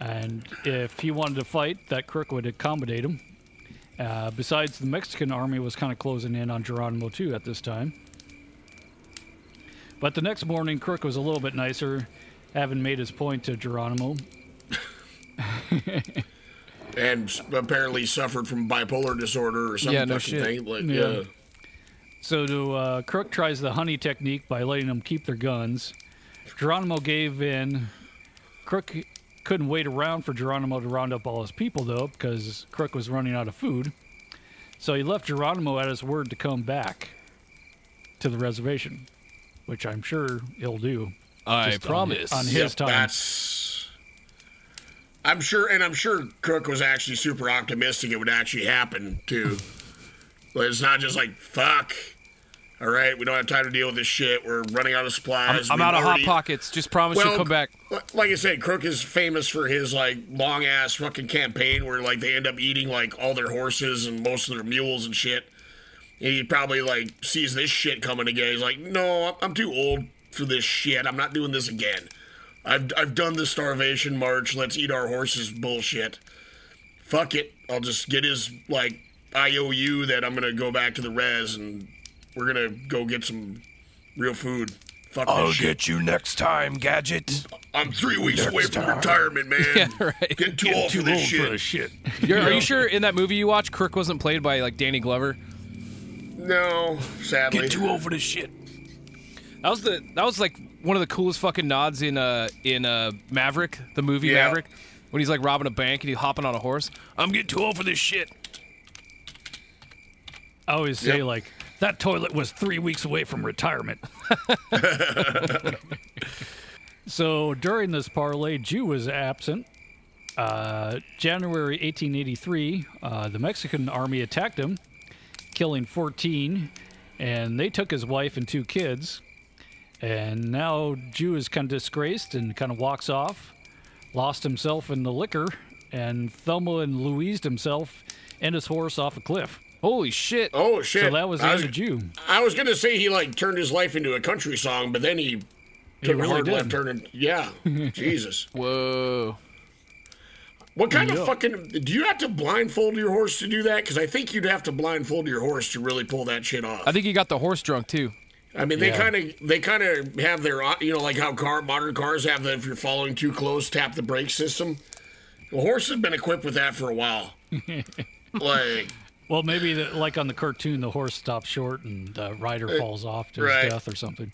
And if he wanted to fight, that Crook would accommodate him. Uh, besides, the Mexican army was kind of closing in on Geronimo too at this time. But the next morning, Crook was a little bit nicer, having made his point to Geronimo. And apparently suffered from bipolar disorder or some Yeah, no fucking shit. thing. Like, Yeah. yeah. So to, uh, Crook tries the honey technique by letting them keep their guns. Geronimo gave in. Crook couldn't wait around for Geronimo to round up all his people, though, because Crook was running out of food. So he left Geronimo at his word to come back to the reservation, which I'm sure he'll do. I Just on- promise. On, his Yep, time. That's. I'm sure, and I'm sure Crook was actually super optimistic it would actually happen too. but it's not just like fuck. All right, we don't have time to deal with this shit. We're running out of I'm, supplies. I'm We've out of hot pockets. Just promise Well, you'll come back. Like I said, Crook is famous for his like long ass fucking campaign where like they end up eating like all their horses and most of their mules and shit. And he probably like sees this shit coming again. He's like, no, I'm- I'm too old for this shit. I'm not doing this again. I've I've done the starvation march. Let's eat our horses bullshit. Fuck it. I'll just get his like IOU that I'm gonna go back to the res and we're gonna go get some real food. Fuck I'll shit. get you next time, Gadget. I'm three weeks Next away from time. retirement, man. Yeah, right. Getting too old, for, this shit. You're, Are you sure in that movie you watched, Kirk wasn't played by like Danny Glover? No, sadly. Get too old for this shit. That was the that was like one of the coolest fucking nods in uh in uh Maverick, the movie Yeah. Maverick, when he's like robbing a bank and he's hopping on a horse. I'm getting too old for this shit. I always say Yep. like that toilet was three weeks away from retirement. so during this parlay, Juh was absent. Uh, January 1883, uh, the Mexican army attacked him, killing 14, and they took his wife and two kids. And now Juh is kind of disgraced and kind of walks off, lost himself in the liquor, and Thelma and Louised himself and his horse off a cliff. Holy shit! Oh shit! So that was the I end of Juh. I was gonna say he like turned his life into a country song, but then he took really a hard did. left turn. And, yeah, Jesus. Whoa. What kind Yeah. of fucking? Do you have to blindfold your horse to do that? Because I think you'd have to blindfold your horse to really pull that shit off. I think he got the horse drunk too. I mean, they Yeah. kind of they kind of have their uh, you know like how car modern cars have that if you're following too close, tap the brake system. Well, horse has been equipped with that for a while. like Well, maybe the, like on the cartoon, the horse stops short and the rider Uh, falls off to right. his death or something.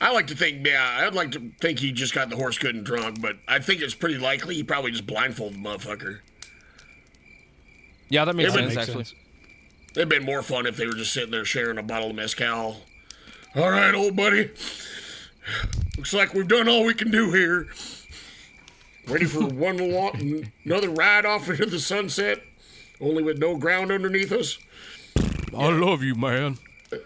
I like to think, yeah, I'd like to think he just got the horse good and drunk, but I think it's pretty likely he probably just blindfolded the motherfucker. Yeah, that makes It would sense make actually. It'd been more fun if they were just sitting there sharing a bottle of mezcal. All right, old buddy. Looks like we've done all we can do here. Ready for one wa- another ride off into the sunset, only with no ground underneath us. I love you, man.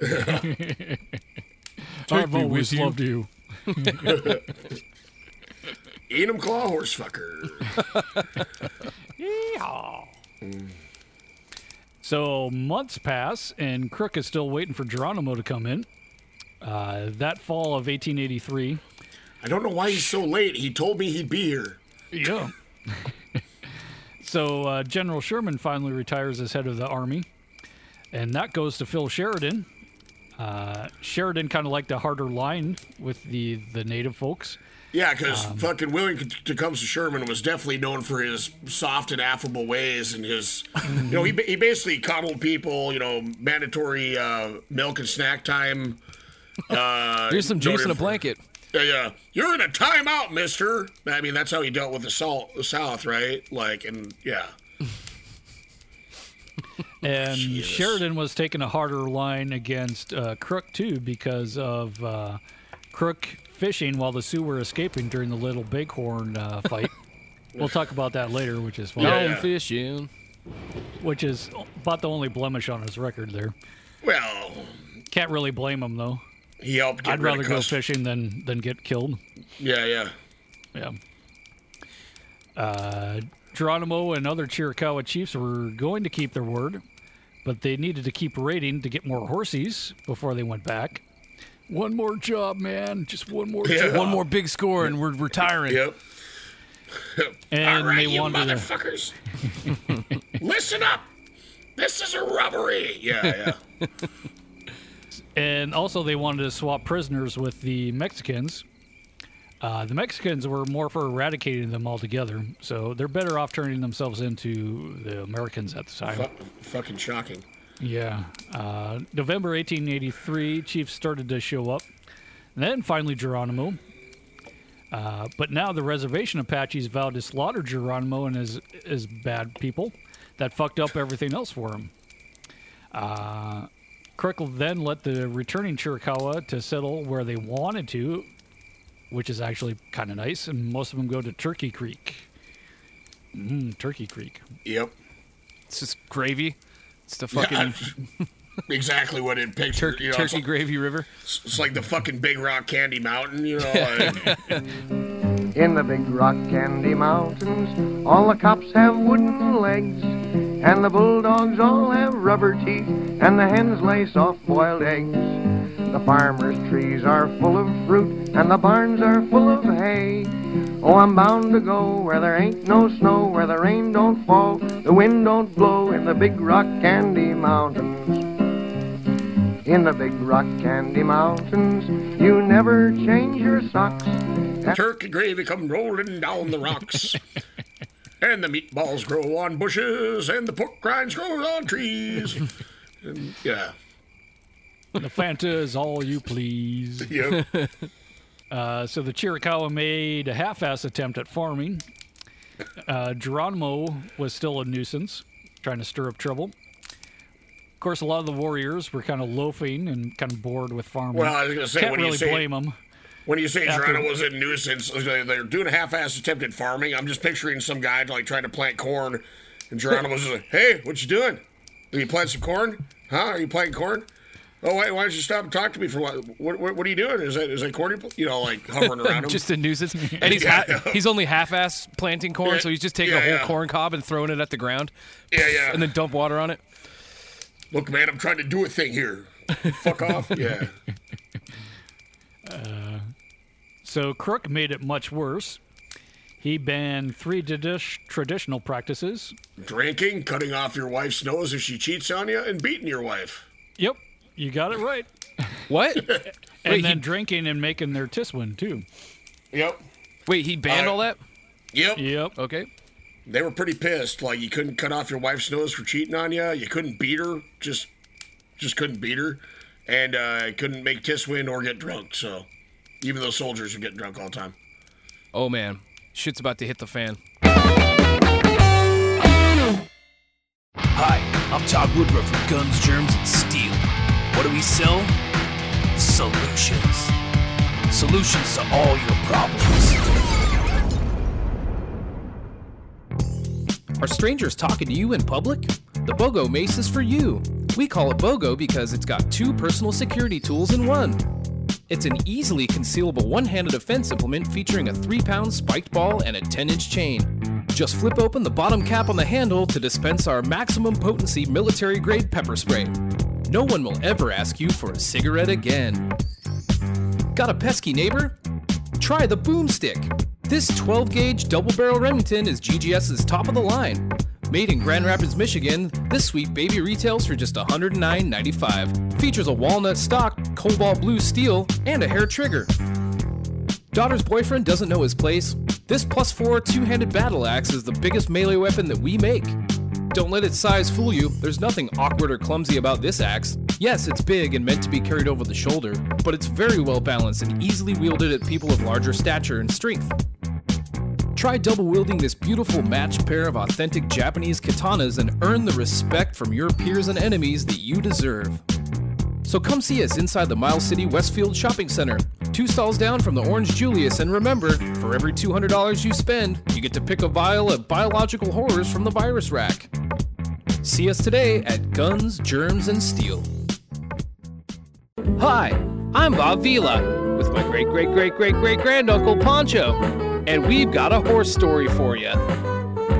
I've me always with you. loved you. Enumclaw horse fucker. Yeehaw. Mm. So months pass, and Crook is still waiting for Geronimo to come in. Uh, that fall of 1883. I don't know why he's so late. He told me he'd be here. Yeah. so uh, General Sherman finally retires as head of the army, and that goes to Phil Sheridan. Uh, Sheridan kind of liked a harder line with the the native folks. Yeah, because Um, fucking William Tecumseh Sherman was definitely known for his soft and affable ways and his, you know, he, he basically coddled people, you know, mandatory uh, milk and snack time. Uh, Here's some juice noted and a blanket. Yeah, yeah. You're in a timeout, mister. I mean, that's how he dealt with the, salt, the South, right? Like, and yeah. And Sheridan was taking a harder line against uh, Crook too because of uh, Crook fishing while the Sioux were escaping during the Little Bighorn uh, fight. we'll talk about that later, which is fun. Gone fishing. Which is about the only blemish on his record there. Well, Can't really blame him though. he helped get I'd rid rather of go cus- fishing than than get killed. Yeah, yeah. Yeah. Uh, Geronimo and other Chiricahua chiefs were going to keep their word, but they needed to keep raiding to get more horses before they went back. One more job, man. Just one more job. One more big score and we're retiring. Yep. And All right, they you wanted to- motherfuckers. Listen up. This is a robbery. Yeah, yeah. And also, they wanted to swap prisoners with the Mexicans. Uh, the Mexicans were more for eradicating them altogether, so they're better off turning themselves into the Americans at the time. Fu- fucking shocking. Yeah. Uh, November 1883, chiefs started to show up. And then finally, Geronimo. Uh, but now the reservation Apaches vowed to slaughter Geronimo and his, his bad people that fucked up everything else for him. Uh, Crickle then let the returning Chiricahua to settle where they wanted to, which is actually kind of nice, and most of them go to Turkey Creek. Mm, Turkey Creek. Yep. It's just gravy. It's the Yeah, fucking exactly what it pictured. Turkey, you know, Turkey it's, Gravy River. it's- it's like the fucking Big Rock Candy Mountain, you know. like- In the big rock candy mountains, all the cops have wooden legs, and the bulldogs all have rubber teeth, and the hens lay soft boiled eggs. The farmers' trees are full of fruit, and the barns are full of hay. Oh, I'm bound to go where there ain't no snow, where the rain don't fall, the wind don't blow, in the big rock candy mountains. In the big rock candy mountains, you never change your socks. Turkey gravy come rolling down the rocks. and the meatballs grow on bushes, and the pork rinds grow on trees. And, yeah. The Fanta is all you please. Yep. Uh, so the Chiricahua made a half-ass attempt at farming. Uh, Geronimo was still a nuisance, trying to stir up trouble. Of course, a lot of the warriors were kind of loafing and kind of bored with farming. Well, I was going to say, Can't when really you say, blame them. When you say After- was a nuisance, they're doing a half-assed attempt at farming. I'm just picturing some guy like trying to plant corn, and Geronimo's just like, "Hey, what you doing? Are you planting some corn? Huh? Are you planting corn? Oh wait, why don't you stop and talk to me for what? What, what, what are you doing? Is that is that corn? you You know, like hovering around him. just a nuisance. And he's Yeah. ha- he's only half-ass planting corn, Yeah. so he's just taking Yeah, a whole yeah. corn cob and throwing it at the ground. Yeah, yeah. And then dump water on it. Look, man, I'm trying to do a thing here. Fuck off. Yeah. Uh, so Crook made it much worse. He banned three tradi- traditional practices. Drinking, cutting off your wife's nose if she cheats on you, and beating your wife. Yep, you got it right. What? and Wait, then he- drinking and making their tiswin too. Yep. Wait, he banned Uh, all that? Yep. Yep. Okay. They were pretty pissed. Like you couldn't cut off your wife's nose for cheating on you. You couldn't beat her. Just, just couldn't beat her, and uh, couldn't make Tiswin or get drunk. So, even though soldiers would getting drunk all the time. Oh man, shit's about to hit the fan. Hi, I'm Todd Woodruff from Guns, Germs, and Steel. What do we sell? Solutions. Solutions to all your problems. Are strangers talking to you in public? The BOGO Mace is for you. We call it BOGO because it's got two personal security tools in one. It's an easily concealable one handed offense implement featuring a 3 pound spiked ball and a 10 inch chain. Just flip open the bottom cap on the handle to dispense our maximum potency military grade pepper spray. No one will ever ask you for a cigarette again. Got a pesky neighbor? Try the boomstick. This 12 gauge double barrel Remington is GGS's top of the line. Made in Grand Rapids, Michigan, this sweet baby retails for just $109.95. Features a walnut stock, cobalt blue steel, and a hair trigger. Daughter's boyfriend doesn't know his place? This plus four two handed battle axe is the biggest melee weapon that we make. Don't let its size fool you, there's nothing awkward or clumsy about this axe. Yes, it's big and meant to be carried over the shoulder, but it's very well balanced and easily wielded at people of larger stature and strength. Try double wielding this beautiful matched pair of authentic Japanese katanas and earn the respect from your peers and enemies that you deserve. So come see us inside the Mile City Westfield Shopping Center, two stalls down from the Orange Julius, and remember, for every $200 you spend, you get to pick a vial of biological horrors from the virus rack. See us today at Guns, Germs, and Steel. Hi, I'm Bob Vila with my great great great great great granduncle Poncho, and we've got a horse story for you.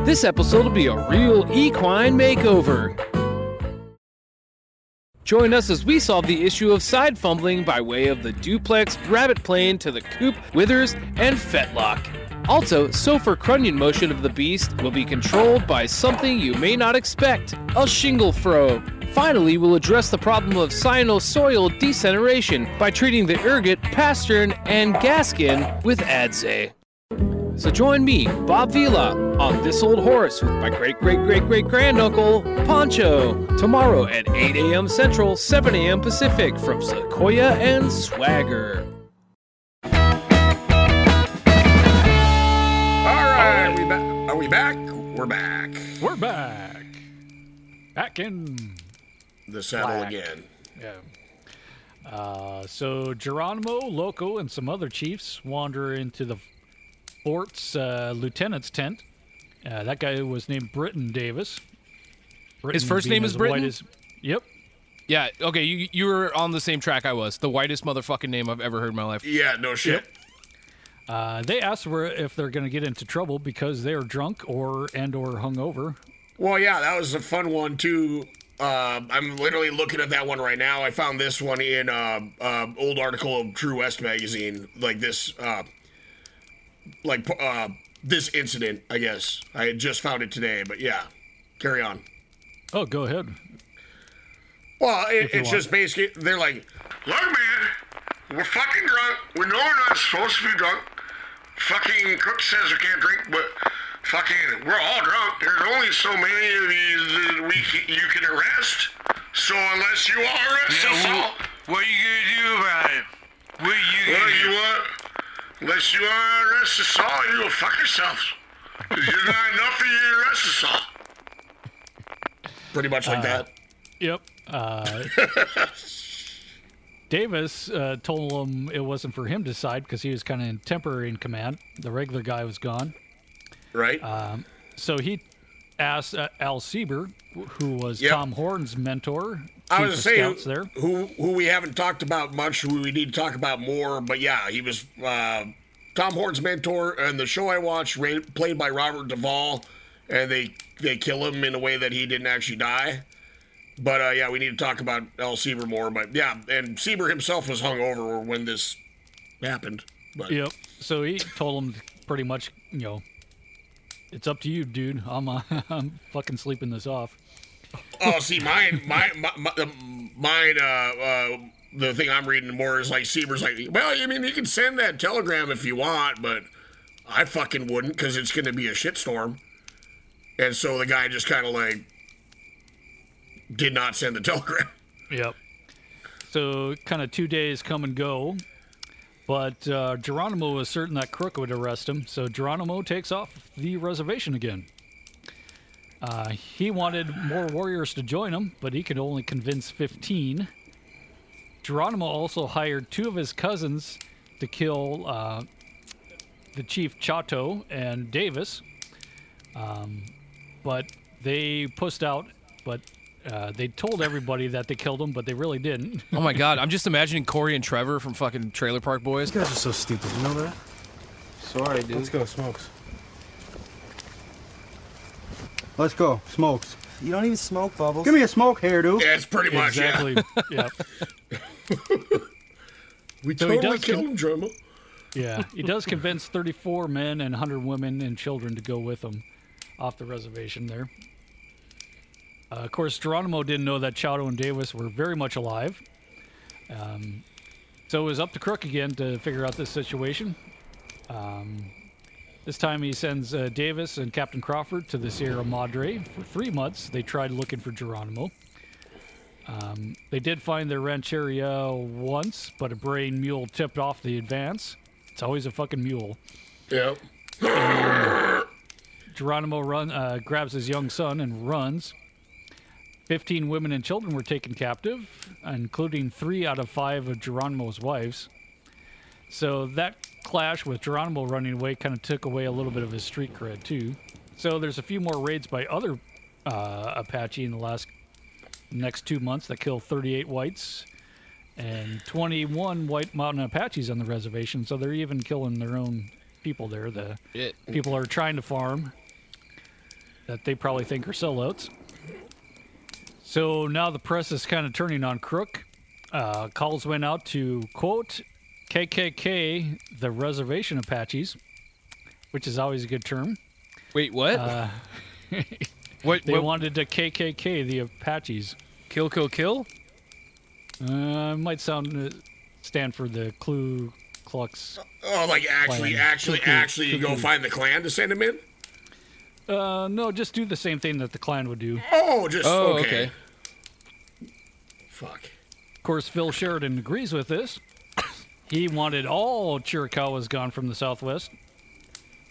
This episode will be a real equine makeover. Join us as we solve the issue of side fumbling by way of the duplex rabbit plane to the coop, withers, and fetlock. Also, sofa crunion motion of the beast will be controlled by something you may not expect a shingle fro. Finally, we'll address the problem of sinusoidal deceleration by treating the ergot, pastern, and gaskin with Adze. So join me, Bob Vila, on This Old Horse with my great great great great granduncle, Poncho, tomorrow at 8 a.m. Central, 7 a.m. Pacific from Sequoia and Swagger. All right, we ba- are we back? We're back. We're back. Back in The saddle Black. again. Yeah. Uh, so Geronimo, Loco, and some other chiefs wander into the fort's uh, lieutenant's tent. Uh, that guy was named Britton Davis. Britton first name is as Britton? as- yep. Yeah. Okay. You you were on the same track I was. The whitest motherfucking name I've ever heard in my life. Yeah. No shit. Uh, they asked for if they're going to get into trouble because they are drunk or and or hungover. Well, yeah, that was a fun one too. Uh, I'm literally looking at that one right now. I found this one in uh, uh, old article of True West magazine, like this, uh, like uh, this incident. I guess I had just found it today, but yeah, carry on. Oh, go ahead. Well, it, it's just basically they're like, look, man, we're fucking drunk. We know we're not supposed to be drunk. Fucking Cook says we can't drink, but fucking we're all drunk. There's only so many of these that we can, you can arrest. So unless you all arrest Yeah, us wh- all, What are you gonna do about it? What are you well, gonna you do? what? Unless you all arrest us all, you will fuck yourselves. 'Cause you're not enough for you to arrest us all. Pretty much like Uh, that. Yep. Uh, Davis uh, told him it wasn't for him to decide because he was kind of temporary in command. The regular guy was gone. Right. Um, so he asked uh, Al Sieber, who was Yep. Tom Horn's mentor, I was saying there. who who we haven't talked about much, who we need to talk about more. But yeah, he was uh, Tom Horn's mentor, and the show I watched, ra- played by Robert Duvall, and they they kill him in a way that he didn't actually die. But uh, yeah, we need to talk about Al Sieber more. But yeah, and Sieber himself was hung over when this happened. But Yep. So he told him pretty much, you know, it's up to you, dude. I'm uh, I'm fucking sleeping this off. Oh, see, mine, my, my, my mine, uh, uh, the thing I'm reading more is like Sieber's like, well, I mean, you can send that telegram if you want, but I fucking wouldn't because it's going to be a shitstorm. And so the guy just kind of like did not send the telegram. Yep. So kind of two days come and go, but uh, Geronimo was certain that Crook would arrest him. So Geronimo takes off the reservation again. Uh, he wanted more warriors to join him, but he could only convince 15. Geronimo also hired two of his cousins to kill uh, the chief Chato and Davis. Um, but they pushed out, but uh, they told everybody that they killed him, but they really didn't. Oh my god, I'm just imagining Corey and Trevor from fucking Trailer Park Boys. You guys are so stupid. You know that? Sorry, dude. Let's go, smokes. Let's go, smokes. You don't even smoke, Bubbles. Give me a smoke here, dude. Yeah, it's pretty much, yeah. exactly. We So totally killed con- him, Drummer. Yeah, he does convince 34 men and 100 women and children to go with him off the reservation there. Uh, of course, Geronimo didn't know that Chato and Davis were very much alive. Um, so it was up to Crook again to figure out this situation. Um, this time he sends uh, Davis and Captain Crawford to the Sierra Madre. For three months, they tried looking for Geronimo. Um, they did find their rancheria once, but a brain mule tipped off the advance. It's always a fucking mule. Yep. Geronimo run uh, grabs his young son and runs. Fifteen women and children were taken captive, including three out of five of Geronimo's wives. So that clash with Geronimo running away kind of took away a little bit of his street cred too. So there's a few more raids by other uh, Apache in the last next two months that kill 38 whites and 21 white mountain Apaches on the reservation. So they're even killing their own people there. The Shit. people are trying to farm that they probably think are sellouts. So now the press is kind of turning on Crook. Uh, calls went out to quote KKK, the reservation Apaches, which is always a good term. Wait, what? Uh, what? They what- wanted to KKK the Apaches. Kill, kill, kill. Uh, might sound uh, stand for the Ku Klux. Oh, like actually, Klan. actually, Cuckoo- actually go find the Klan to send him in? Uh, no, just do the same thing that the Klan would do. Oh, just Oh, okay. okay. Fuck. Of course, Phil Sheridan agrees with this. He wanted all Chiricahuas gone from the Southwest.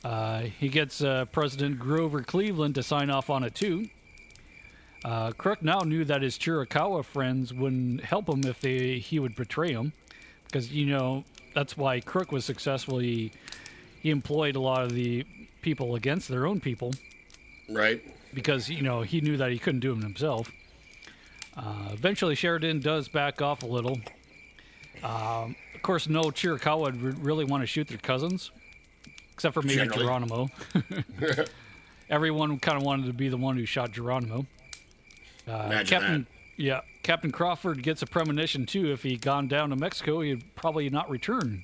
Uh, he gets uh, President Grover Cleveland to sign off on it too. Uh, Crook now knew that his Chiricahua friends wouldn't help him if they he would betray him, because you know that's why Crook was successful. He, he employed a lot of the people against their own people Right. because you know he knew that he couldn't do them himself. Uh, eventually, Sheridan does back off a little. Um, of course, no Chiricahua would really want to shoot their cousins, except for maybe Generally. Geronimo. Everyone kind of wanted to be the one who shot Geronimo. Uh, Imagine Captain, yeah, Captain Crawford gets a premonition too. If he'd gone down to Mexico, he'd probably not return,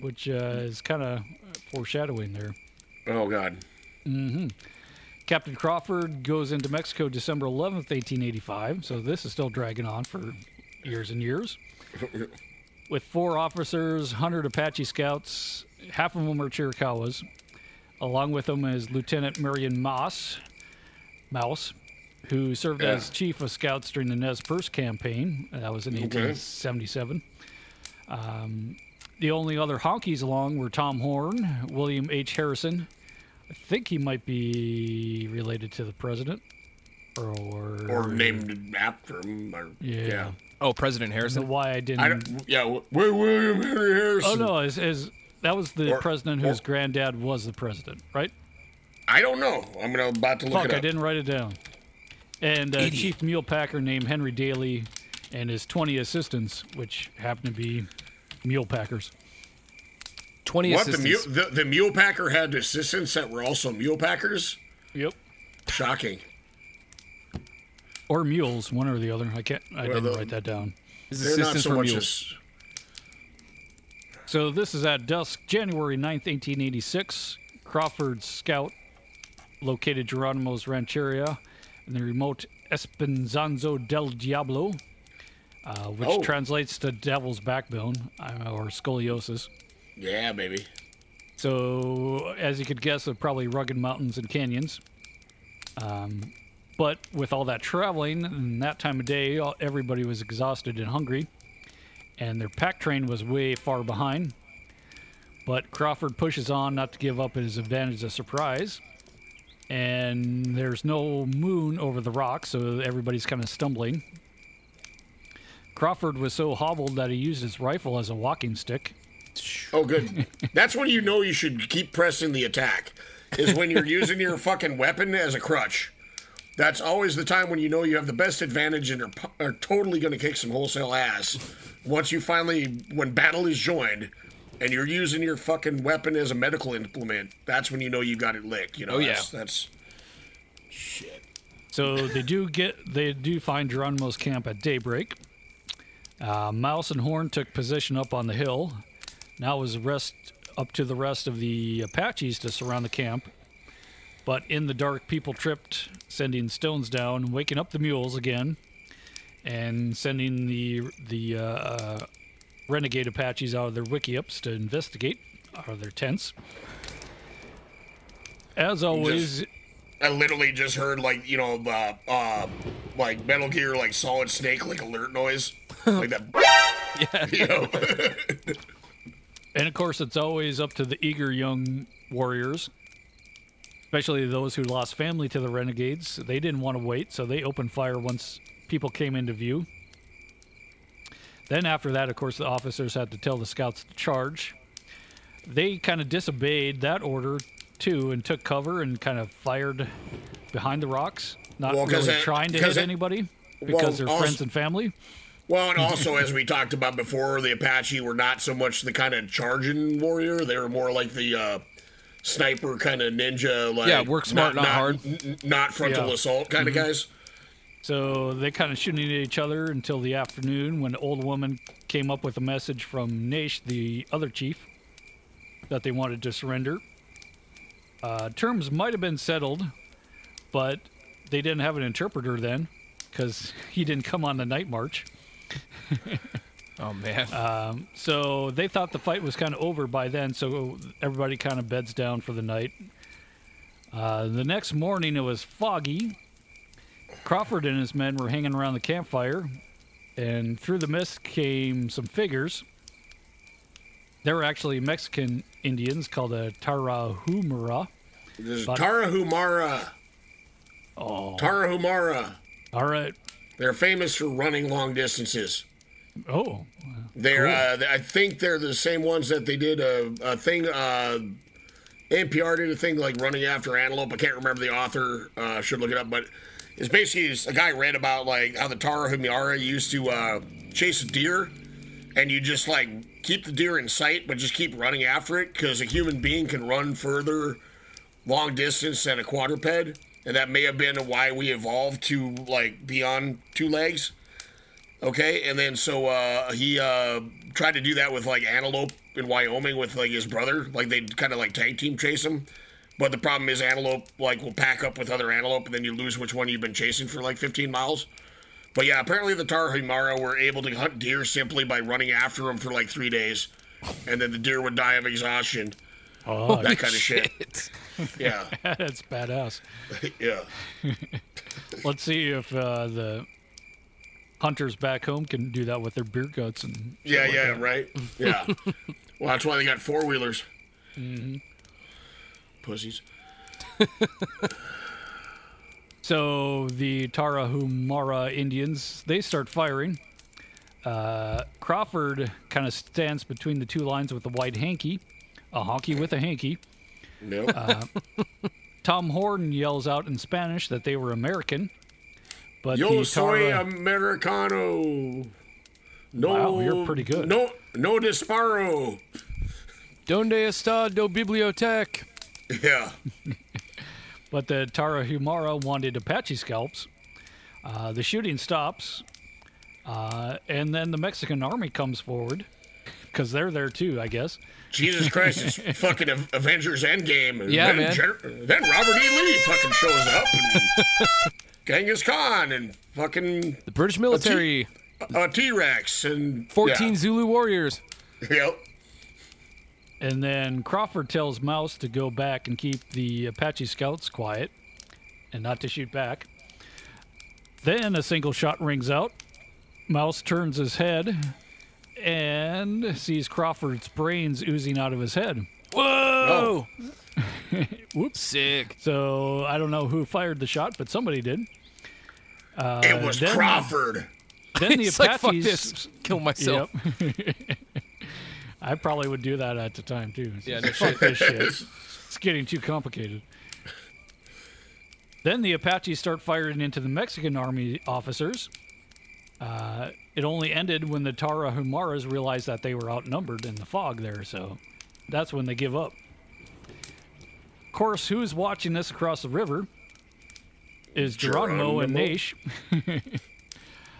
which uh, is kind of foreshadowing there. Oh God. hmm Captain Crawford goes into Mexico December 11th, 1885. So this is still dragging on for years and years. With four officers, 100 Apache scouts, half of them are Chiricahuas. Along with them is Lieutenant Marion Moss, Maus, who served Yeah. as chief of scouts during the Nez Perce campaign. That was in Okay. 1877. Um, the only other honkies along were Tom Horn, William H. Harrison. I think he might be related to the president, or Or named after him. Or, Yeah. yeah. Oh, President Harrison. know why I didn't. I don't, yeah. Wi- William Henry Harrison. oh no, as, as that was the Or- president whose or- granddad was the president, right? I don't know. I'm gonna about to look Fuck, it I didn't write it down. And uh, chief mule packer named Henry Daly, and his 20 assistants, which happened to be mule packers. 20 What the assistants. mule, the, the mule packer had assistants that were also mule packers? Yep. Shocking. Or mules, one or the other. I can't. I Well, didn't the- write that down. His They're not assistants so were mules. So this is at dusk, January 9th, 1886. Crawford's scout located Geronimo's rancheria in the remote Espinazo del Diablo, uh, which Oh. translates to devil's backbone uh, or scoliosis. yeah, baby. So, as you could guess, they're probably rugged mountains and canyons. Um, but with all that traveling and that time of day, everybody was exhausted and hungry, and their pack train was way far behind. But Crawford pushes on not to give up his advantage of surprise. And there's no moon over the rocks, so everybody's kind of stumbling. Crawford was so hobbled that he used his rifle as a walking stick. Oh, good. That's when you know you should keep pressing the attack. Is when you're using your fucking weapon as a crutch. That's always the time when you know you have the best advantage and are, are totally going to kick some wholesale ass. Once you finally, when battle is joined, and you're using your fucking weapon as a medical implement, that's when you know you got it licked. You know. Oh, yeah. That's, that's shit. So they do get they do find Geronimo's camp at daybreak. Uh, Maus and Horn took position up on the hill. Now it was the rest up to the rest of the Apaches to surround the camp. But in the dark, people tripped, sending stones down, waking up the mules again, and sending the the uh, uh, renegade Apaches out of their wickiups to investigate out of their tents. As always, Just- I literally just heard like you know uh, uh like Metal Gear like Solid Snake like alert noise like that. Yeah. You know? And of course, it's always up to the eager young warriors, especially those who lost family to the renegades. They didn't want to wait, so they opened fire once people came into view. Then, after that, of course, the officers had to tell the scouts to charge. They kind of disobeyed that order too and took cover and kind of fired behind the rocks, not Well, really it- trying to hit it- anybody well, because they're also- friends and family. Well, and also as we talked about before, the Apache were not so much the kind of charging warrior; they were more like the uh, sniper kind of ninja. Like Yeah, work smart, not hard. n- n- not frontal Yeah. assault kind Mhm. of guys. So they kind of shooting at each other until the afternoon when the old woman came up with a message from Nash, the other chief, that they wanted to surrender. Uh, terms might have been settled, but they didn't have an interpreter then because he didn't come on the night march. Oh man. Um, so they thought the fight was kind of over by then, so everybody kind of beds down for the night. Uh, the next morning, it was foggy. Crawford and his men were hanging around the campfire, and through the mist came some figures. They were actually Mexican Indians called a Tarahumara. This is But- Tarahumara. Oh. Tarahumara. All right. They're famous for running long distances. Oh. They're, Cool. uh, I think they're the same ones that they did a, a thing. Uh, NPR did a thing like running after antelope. I can't remember the author. Uh, should look it up, but it's basically a guy read about like how the Tarahumara used to uh, chase a deer, and you just like keep the deer in sight, but just keep running after it because a human being can run further long distance than a quadruped, and that may have been why we evolved to like be on two legs. Okay, and then so uh, he uh, tried to do that with like antelope in Wyoming with like his brother. Like they kind of like tag team chase him. But the problem is antelope like will pack up with other antelope, and then you lose which one you've been chasing for like 15 miles. But yeah, apparently the Tarahumara were able to hunt deer simply by running after them for like three days, and then the deer would die of exhaustion. Oh, that kind of shit. Yeah, That's badass. yeah. Let's see if uh, the hunters back home can do that with their beer guts and. Yeah, like yeah, that. right. Yeah. well, that's why they got four wheelers. Mhm. Pussies. So the Tarahumara Indians they start firing. Uh, Crawford kind of stands between the two lines with a white hanky, a honky with a hanky. No. Uh, Tom Horn yells out in Spanish that they were American, but Yo soy Tara, americano. No, Wow, you're pretty good. No, no disparo. Donde está do bibliotec? Yeah. but the Tarahumara wanted Apache scalps. Uh, the shooting stops, uh, and then the Mexican army comes forward because they're there too, I guess. Jesus Christ, it's fucking Avengers Endgame. And Yeah, then, man. Gen- then Robert E. Lee fucking shows up and Genghis Khan and fucking The British military. a T Rex and 14 Zulu warriors. Yep. And then Crawford tells Maus to go back and keep the Apache scouts quiet and not to shoot back. Then a single shot rings out. Maus turns his head and sees Crawford's brains oozing out of his head. Whoa! Whoops. Sick. So I don't know who fired the shot, but somebody did. Uh, It was then- Crawford. Then the He's like, Apaches "Fuck this. Kill myself." Yep. I probably would do that at the time too. Yeah, no shit. this shit. It's getting too complicated. Then the Apaches start firing into the Mexican army officers. Uh, it only ended when the Tarahumaras realized that they were outnumbered in the fog there, so that's when they give up. Of course, who's watching this across the river is Geronimo, and Geronimo. Naish.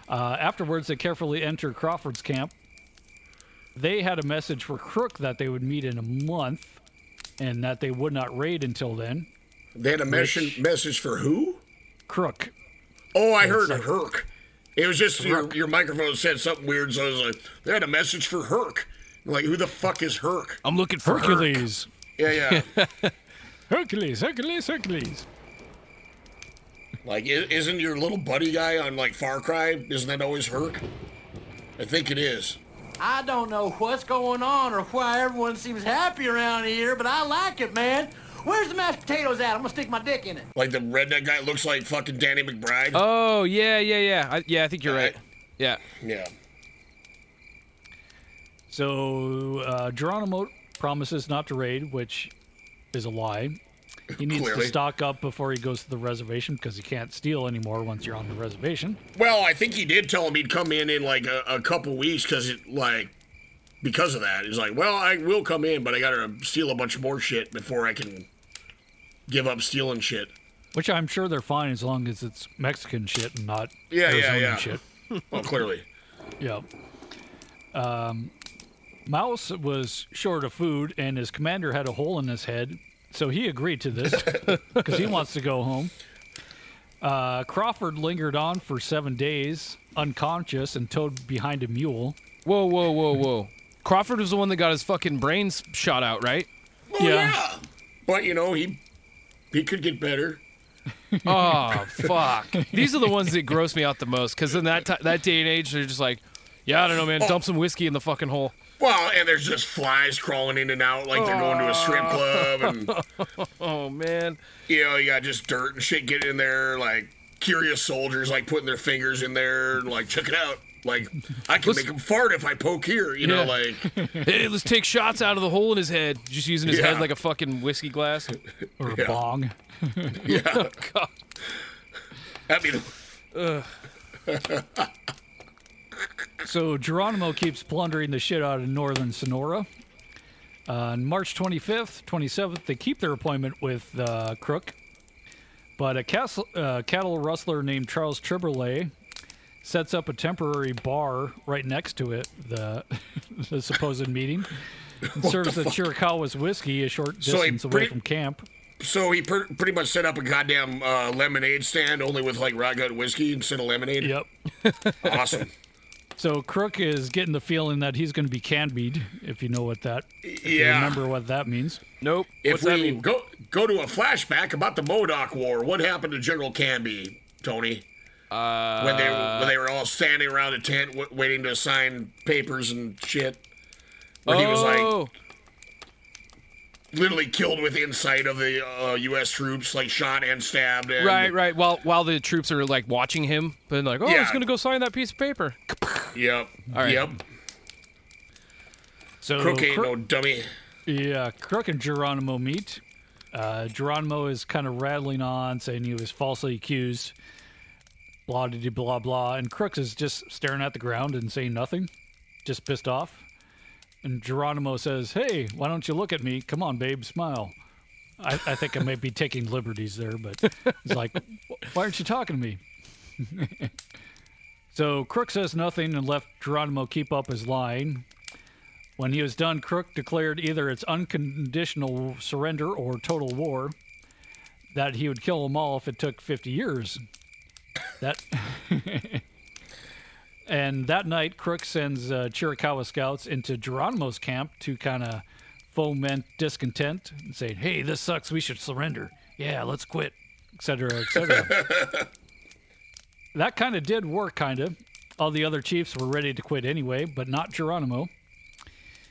uh, afterwards, they carefully enter Crawford's camp. They had a message for Crook that they would meet in a month and that they would not raid until then. They had a mes- message for who? Crook. Oh, I heard like- Herc. It was just your, your microphone said something weird, so I was like, they had a message for Herc. I'm like, who the fuck is Herc? I'm looking for Hercules. Yeah, yeah. Hercules, Hercules, Hercules. like, isn't your little buddy guy on like Far Cry? Isn't that always Herc? I think it is. I don't know what's going on or why everyone seems happy around here, but I like it, man. Where's the mashed potatoes at? I'm gonna stick my dick in it. Like the redneck guy looks like fucking Danny McBride. Oh, yeah, yeah, yeah. I, yeah, I think you're right. Yeah. Yeah. So uh, Geronimo promises not to raid, which is a lie. He needs Clearly. to stock up before he goes to the reservation because he can't steal anymore once you're on the reservation. Well, I think he did tell him he'd come in in like a, a couple weeks because it like because of that. He's like, well, I will come in, but I gotta steal a bunch more shit before I can give up stealing shit. Which I'm sure they're fine as long as it's Mexican shit and not Yeah, yeah, Arizona yeah. shit. well, clearly. Yep. Um, Maus was short of food, and his commander had a hole in his head, so he agreed to this because he wants to go home. Uh, Crawford lingered on for seven days, unconscious and towed behind a mule. Whoa, whoa, whoa, whoa. Crawford was the one that got his fucking brains shot out, right? Well, yeah. But you know, he he could get better. Oh fuck! These are the ones that gross me out the most because in that ti that day and age, they're just like, yeah, I don't know, man. Dump some whiskey in the fucking hole. Well, and there's just flies crawling in and out like they're going to a strip club, and oh man, you know, you got just dirt and shit getting in there. Like curious soldiers, like putting their fingers in there, and like check it out. Like I can Let's- make him fart if I poke here. You know, Yeah. like hey, let's take shots out of the hole in his head. Just using his Yeah. head like a fucking whiskey glass or a Yeah. bong. yeah. Oh, God. I mean, So Geronimo keeps plundering the shit out of northern Sonora. Uh, on March 25th, 27th, they keep their appointment with uh, Crook. But a castle, uh, cattle rustler named Charles Tribolet sets up a temporary bar right next to it, the, the supposed meeting, and What serves the the. Chiricahua's whiskey a short So distance away pretty- from camp. so he per- pretty much set up a goddamn uh, lemonade stand, only with like rotgut whiskey instead of lemonade. Yep. awesome. So Crook is getting the feeling that he's going to be canbied, if you know what that. If you Yeah. remember what that means. Nope. If we go go to a flashback about the Modoc War, what happened to General Canby, Tony? Uh, when they when they were all standing around the tent w- waiting to sign papers and shit, where he was like Oh. Literally killed within sight of the uh, U.S. troops, like shot and stabbed. And, Right, right. While while the troops are like watching him, but like, oh, he's gonna go sign that piece of paper. Yep. All right. Yep. So Crook ain't Crook- no dummy. Yeah, Crook and Geronimo meet. Uh, Geronimo is kind of rattling on, saying he was falsely accused, blah, blah, blah, blah. And Crooks is just staring at the ground and saying nothing, just pissed off. And Geronimo says, Hey, why don't you look at me? Come on, babe, smile. I, I think I may be taking liberties there, but he's like, Why aren't you talking to me? so Crook says nothing and left Geronimo keep up his line. When he was done, Crook declared either it's unconditional surrender or total war, that he would kill them all if it took 50 years. That. and that night, Crook sends uh, Chiricahua scouts into Geronimo's camp to kind of foment discontent and say, hey, this sucks, we should surrender. Yeah, let's quit, etc., etc. that kind of did work, kind of. All the other chiefs were ready to quit anyway, but not Geronimo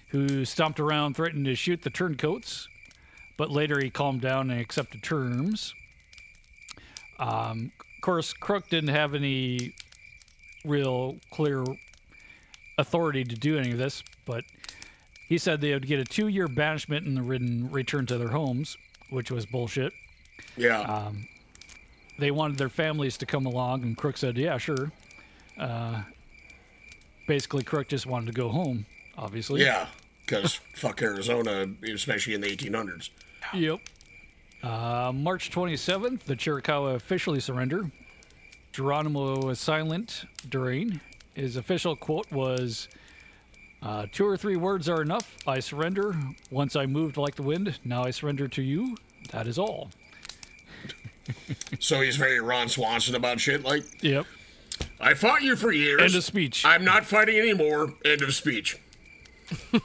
who stomped around threatening to shoot the turncoats, but later he calmed down and accepted terms. Um, of course, Crook didn't have any real clear authority to do any of this, but he said they would get a two year banishment and then return to their homes, which was bullshit. Yeah. Um, they wanted their families to come along, and Crook said, "Yeah, sure." Uh, basically, Crook just wanted to go home. Obviously. Yeah, because fuck Arizona, especially in the 1800s. Yep. Uh, March 27th, the Chiricahua officially surrendered. Geronimo was silent during. His official quote was uh, Two or three words are enough. I surrender. Once I moved like the wind, now I surrender to you. That is all. So he's very Ron Swanson about shit. Like, Yep. I fought you for years. End of speech. I'm not fighting anymore. End of speech.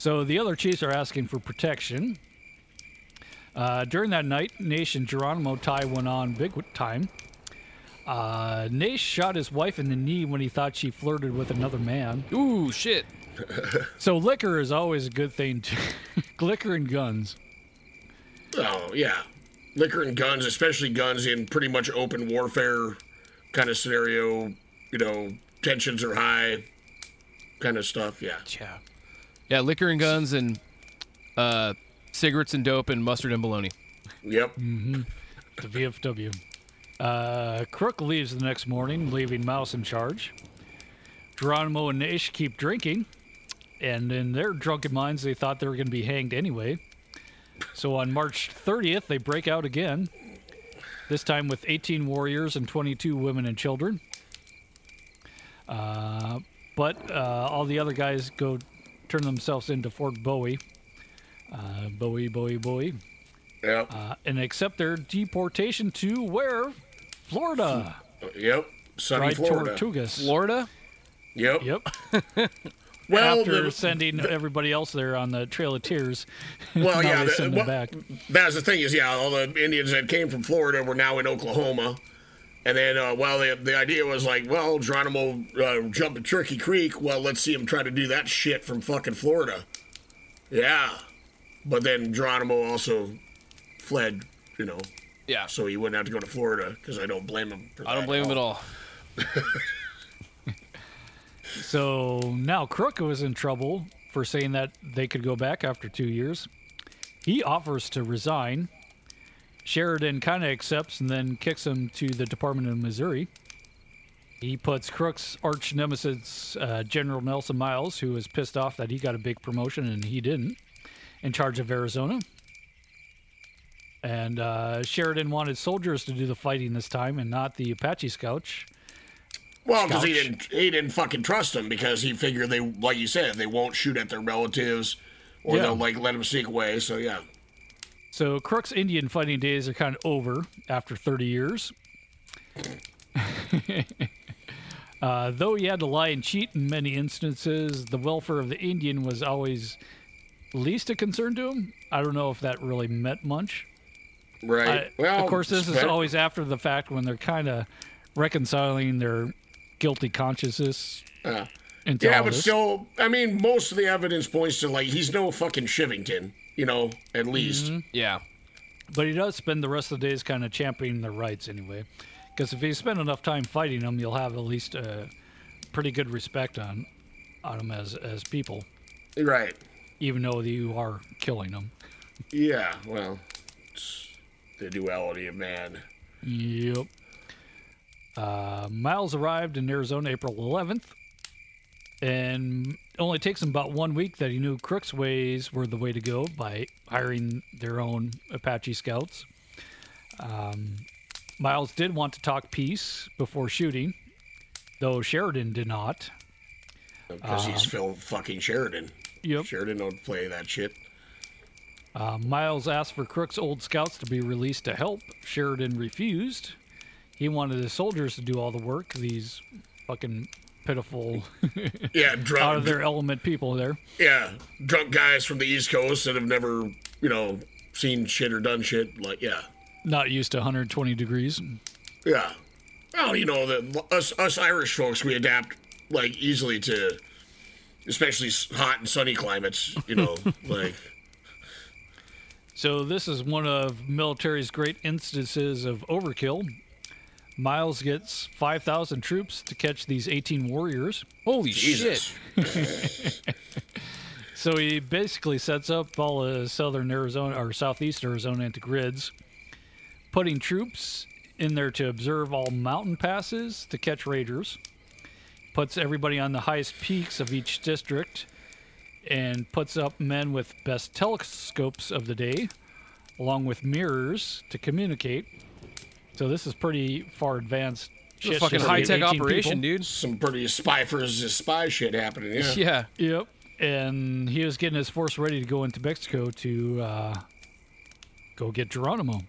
So the other chiefs are asking for protection. Uh, during that night, Nash and Geronimo tie went on big time. Uh, Nash shot his wife in the knee when he thought she flirted with another man. Ooh, shit. So liquor is always a good thing. To liquor and guns. Oh yeah, liquor and guns, especially guns in pretty much open warfare kind of scenario. You know, tensions are high, kind of stuff. Yeah. Yeah. Yeah, liquor and guns and uh, cigarettes and dope and mustard and bologna. Yep. Mm-hmm. The VFW. Uh, Crook leaves the next morning, leaving Maus in charge. Geronimo and Nash keep drinking, and in their drunken minds, they thought they were going to be hanged anyway. So on March 30th, they break out again, this time with 18 warriors and 22 women and children. Uh, but uh, all the other guys go turn themselves into Fort Bowie. Uh, Bowie, Bowie, Bowie. Yep. Uh, and accept their deportation to where? Florida. Yep. Sunny Fried Florida. Tortugas. Florida? Yep. Yep. Well, After the- sending everybody else there on the Trail of Tears, Well, yeah, the- send them what- back. That's the thing is, yeah, all the Indians that came from Florida were now in Oklahoma. And then, uh, well, the, the idea was like, well, Geronimo uh, jumped in Turkey Creek. Well, let's see him try to do that shit from fucking Florida. Yeah. But then Geronimo also fled, you know. Yeah. So he wouldn't have to go to Florida because I don't blame him. For I don't that blame him at all. So now Crook was in trouble for saying that they could go back after two years. He offers to resign. Sheridan kind of accepts and then kicks him to the Department of Missouri. He puts Crook's arch nemesis, uh, General Nelson Miles, who was pissed off that he got a big promotion and he didn't, in charge of Arizona. And uh, Sheridan wanted soldiers to do the fighting this time and not the Apache Scouts. Well, because he didn't he didn't fucking trust them because he figured they like you said they won't shoot at their relatives or Yeah. they'll like let them sneak away. So yeah, So Crook's Indian fighting days are kind of over after 30 years. uh, though he had to lie and cheat in many instances, the welfare of the Indian was always least a concern to him. I don't know if that really meant much. right. I- well, of course, this is always after the fact when they're kind of reconciling their guilty consciousness. Uh, into yeah, all but this. still, I mean, most of the evidence points to like he's no fucking Chivington, you know, at least. Mm-hmm. Yeah. But he does spend the rest of the days kind of championing their rights anyway. Because if you spend enough time fighting them, you'll have at least a pretty good respect on on them as as people, Right. Even though you are killing them. Yeah. Well, it's the duality of man. Yep. Uh, Miles arrived in Arizona April 11th, and it only takes him about one week that he knew Crook's ways were the way to go by hiring their own Apache scouts. Um, Miles did want to talk peace before shooting, though Sheridan did not. Because he's Um, Phil fucking Sheridan. Yep. Sheridan don't play that shit. Uh, Miles asked for Crook's old scouts to be released to help. Sheridan refused. He wanted his soldiers to do all the work. These fucking pitiful, Yeah, drunk. out of their element people there. Yeah, drunk guys from the East Coast that have never, you know, seen shit or done shit. Like, yeah, Not used to 120 degrees. yeah. Well, you know, the us us Irish folks we adapt like easily to, especially hot and sunny climates. You know, like So this is one of military's great instances of overkill. Miles gets 5,000 troops to catch these 18 warriors. Holy Jesus. So he basically sets up all of southern Arizona or southeast Arizona into grids, putting troops in there to observe all mountain passes to catch raiders. Puts everybody on the highest peaks of each district and puts up men with best telescopes of the day, along with mirrors to communicate. So this is pretty far advanced. Shit fucking just to get high-tech operation, people. dude. some pretty spy for spy shit happening. Yeah. Yeah. Yep. And he was getting his force ready to go into Mexico to uh, go get Geronimo.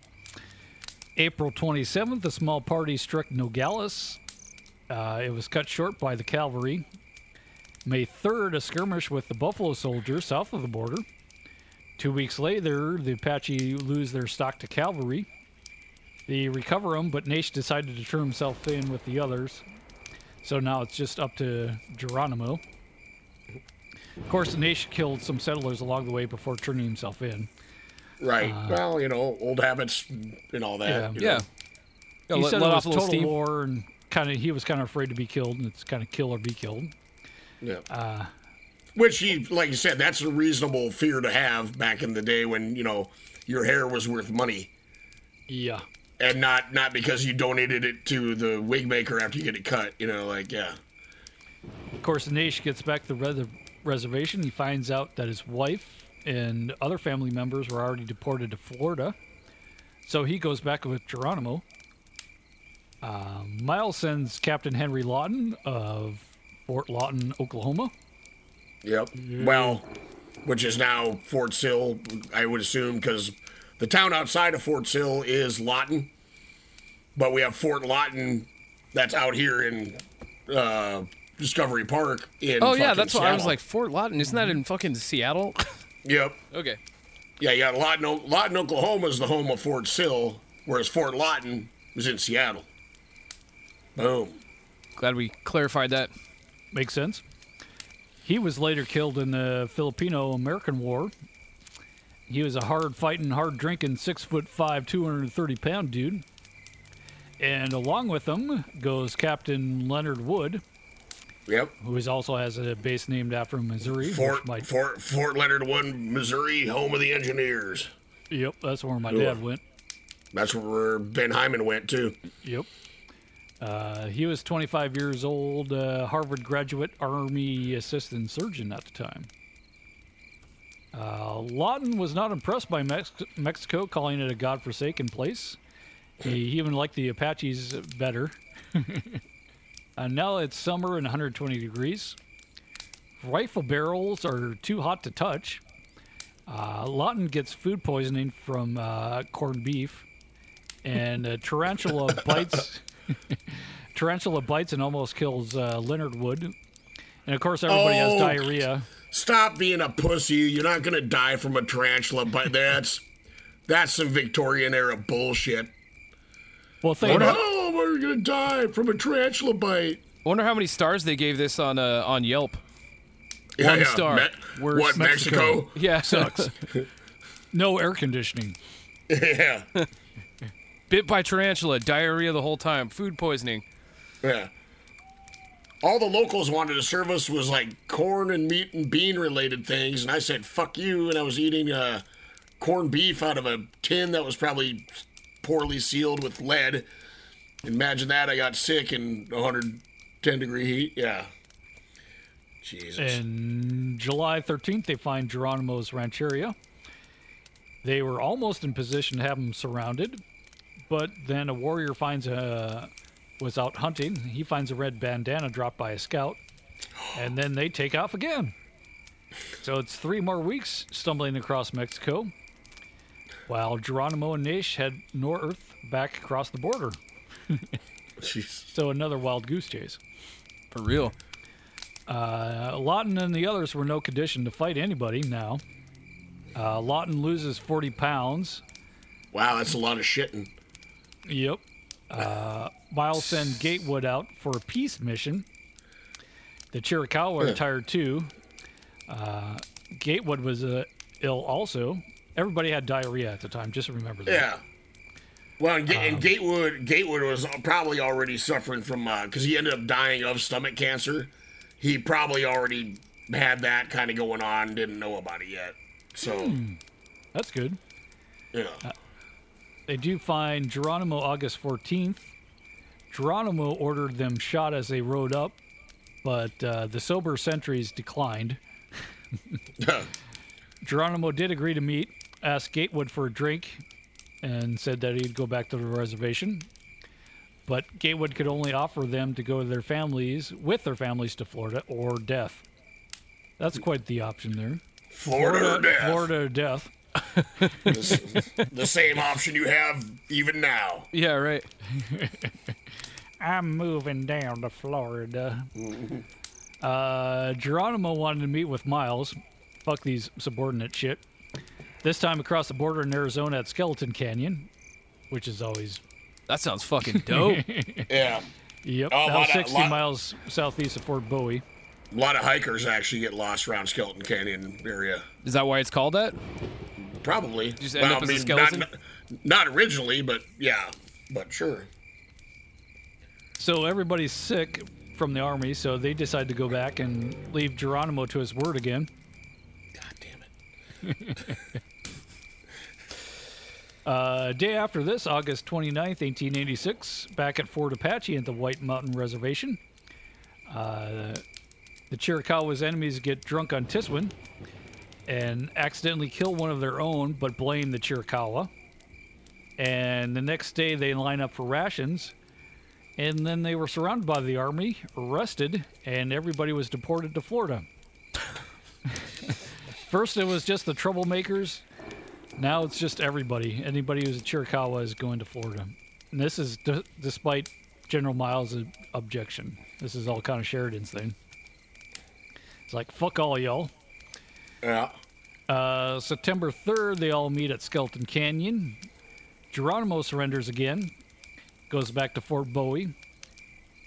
April 27th, a small party struck Nogales. Uh, it was cut short by the cavalry. May 3rd, a skirmish with the Buffalo Soldiers south of the border. Two weeks later, the Apache lose their stock to cavalry. They recover them, but Nash decided to turn himself in with the others. So now it's just up to Geronimo. Of course, Nash killed some settlers along the way before turning himself in. Right. Uh, well, you know, old habits and all that. Yeah. you Yeah. know. Yeah, he let- said let it off was a total steam. war, and kind of he was kind of afraid to be killed, and it's kind of kill or be killed. Yeah. Uh, Which he, like you said, that's a reasonable fear to have back in the day when you know your hair was worth money, yeah. and not not because you donated it to the wig maker after you get it cut. You know, like yeah. Of course, the Nash gets back to the res- reservation. He finds out that his wife and other family members were already deported to Florida. So he goes back with Geronimo. Uh, Miles sends Captain Henry Lawton of Fort Lawton, Oklahoma. Yep. Well, which is now Fort Sill, I would assume, because the town outside of Fort Sill is Lawton, but we have Fort Lawton that's out here in uh, Discovery Park. In Oh yeah, fucking that's what I was like. Fort Lawton, isn't that in fucking Seattle? Yep. okay. Yeah, yeah. Lawton, O- Lawton, Oklahoma is the home of Fort Sill, whereas Fort Lawton is in Seattle. Boom. Glad we clarified that. Makes sense. He was later killed in the Filipino American War. He was a hard fighting, hard drinking, six foot five, 230 pound dude. And along with him goes Captain Leonard Wood, Yep. who is also has a base named after him, Missouri. Fort might- Fort Fort Leonard Wood, Missouri, home of the engineers. yep, that's where my Ugh. dad went. That's where Ben Hyman went too. Yep. Uh, he was 25 years old, uh, Harvard graduate, Army assistant surgeon at the time. Uh, Lawton was not impressed by Mex- Mexico, calling it a godforsaken place. He even liked the Apaches better. uh, now it's summer and 120 degrees. Rifle barrels are too hot to touch. Uh, Lawton gets food poisoning from uh, corned beef, and a tarantula bites. tarantula bites and almost kills uh, Leonard Wood. And of course, everybody has Oh, diarrhea. Stop being a pussy. You're not gonna die from a tarantula bite. That's that's some Victorian era bullshit. Well, think- oh, we're gonna die from a tarantula bite. I wonder how many stars they gave this on uh, on Yelp. Yeah, One yeah. star. Me- Worst what, Mexico? Yeah, Sucks. no air conditioning. Yeah. Bit by tarantula, diarrhea the whole time, food poisoning. Yeah. All the locals wanted to serve us was like corn and meat and bean related things, and I said "fuck you," and I was eating uh, corned beef out of a tin that was probably poorly sealed with lead. Imagine that! I got sick in 110 degree heat. Yeah. Jesus. And July 13th, they find Geronimo's rancheria. They were almost in position to have him surrounded, but then a warrior finds a was out hunting. He finds a red bandana dropped by a scout, and then they take off again. So it's three more weeks stumbling across Mexico, while Geronimo and Nash head north back across the border. so another wild goose chase. For real. Uh, Lawton and the others were no condition to fight anybody now. Uh, Lawton loses 40 pounds. Wow, that's a lot of shitting. Yep. Uh, Miles send Gatewood out for a peace mission. The Chiricahua are tired too. Uh, Gatewood was uh, ill also. Everybody had diarrhea at the time. Just remember that. Yeah. Well, and, Ga- Um, and Gatewood, Gatewood was probably already suffering from because he ended up dying of stomach cancer. He probably already had that kind of going on, didn't know about it yet. So, Hmm. That's good. yeah. They do find Geronimo August 14th. Geronimo ordered them shot as they rode up, but uh, the sober sentries declined. Geronimo did agree to meet, asked Gatewood for a drink, and said that he'd go back to the reservation. But Gatewood could only offer them to go to their families, with their families to Florida, or death. That's quite the option there. Florida or death. Florida or death. The, the same option you have even now. Yeah, right. I'm moving down to Florida. Uh, Geronimo wanted to meet with Miles. Fuck these subordinate shit. This time across the border in Arizona at Skeleton Canyon, which is always. That sounds fucking dope. Yeah. Yep. Oh, a that of- 60 lot- miles southeast of Fort Bowie. A lot of hikers actually get lost around Skeleton Canyon area. Is that why it's called that? Probably. Just end up as a not- skeleton? Not, not originally, but yeah. But sure. So everybody's sick from the army, so they decide to go back and leave Geronimo to his word again. God damn it. Uh, day after this, August 29th, 1886, back at Fort Apache at the White Mountain Reservation, uh, the Chiricahua's enemies get drunk on Tiswin and accidentally kill one of their own, but blame the Chiricahua. And the next day, they line up for rations, and then they were surrounded by the army, arrested, and everybody was deported to Florida. First, it was just the troublemakers. Now it's just everybody. Anybody who's a Chiricahua is going to Florida. And this is d- despite General Miles' objection. This is all kind of Sheridan's thing. It's like, fuck all y'all. Yeah. Uh, September 3rd, they all meet at Skeleton Canyon. Geronimo surrenders again, goes back to Fort Bowie.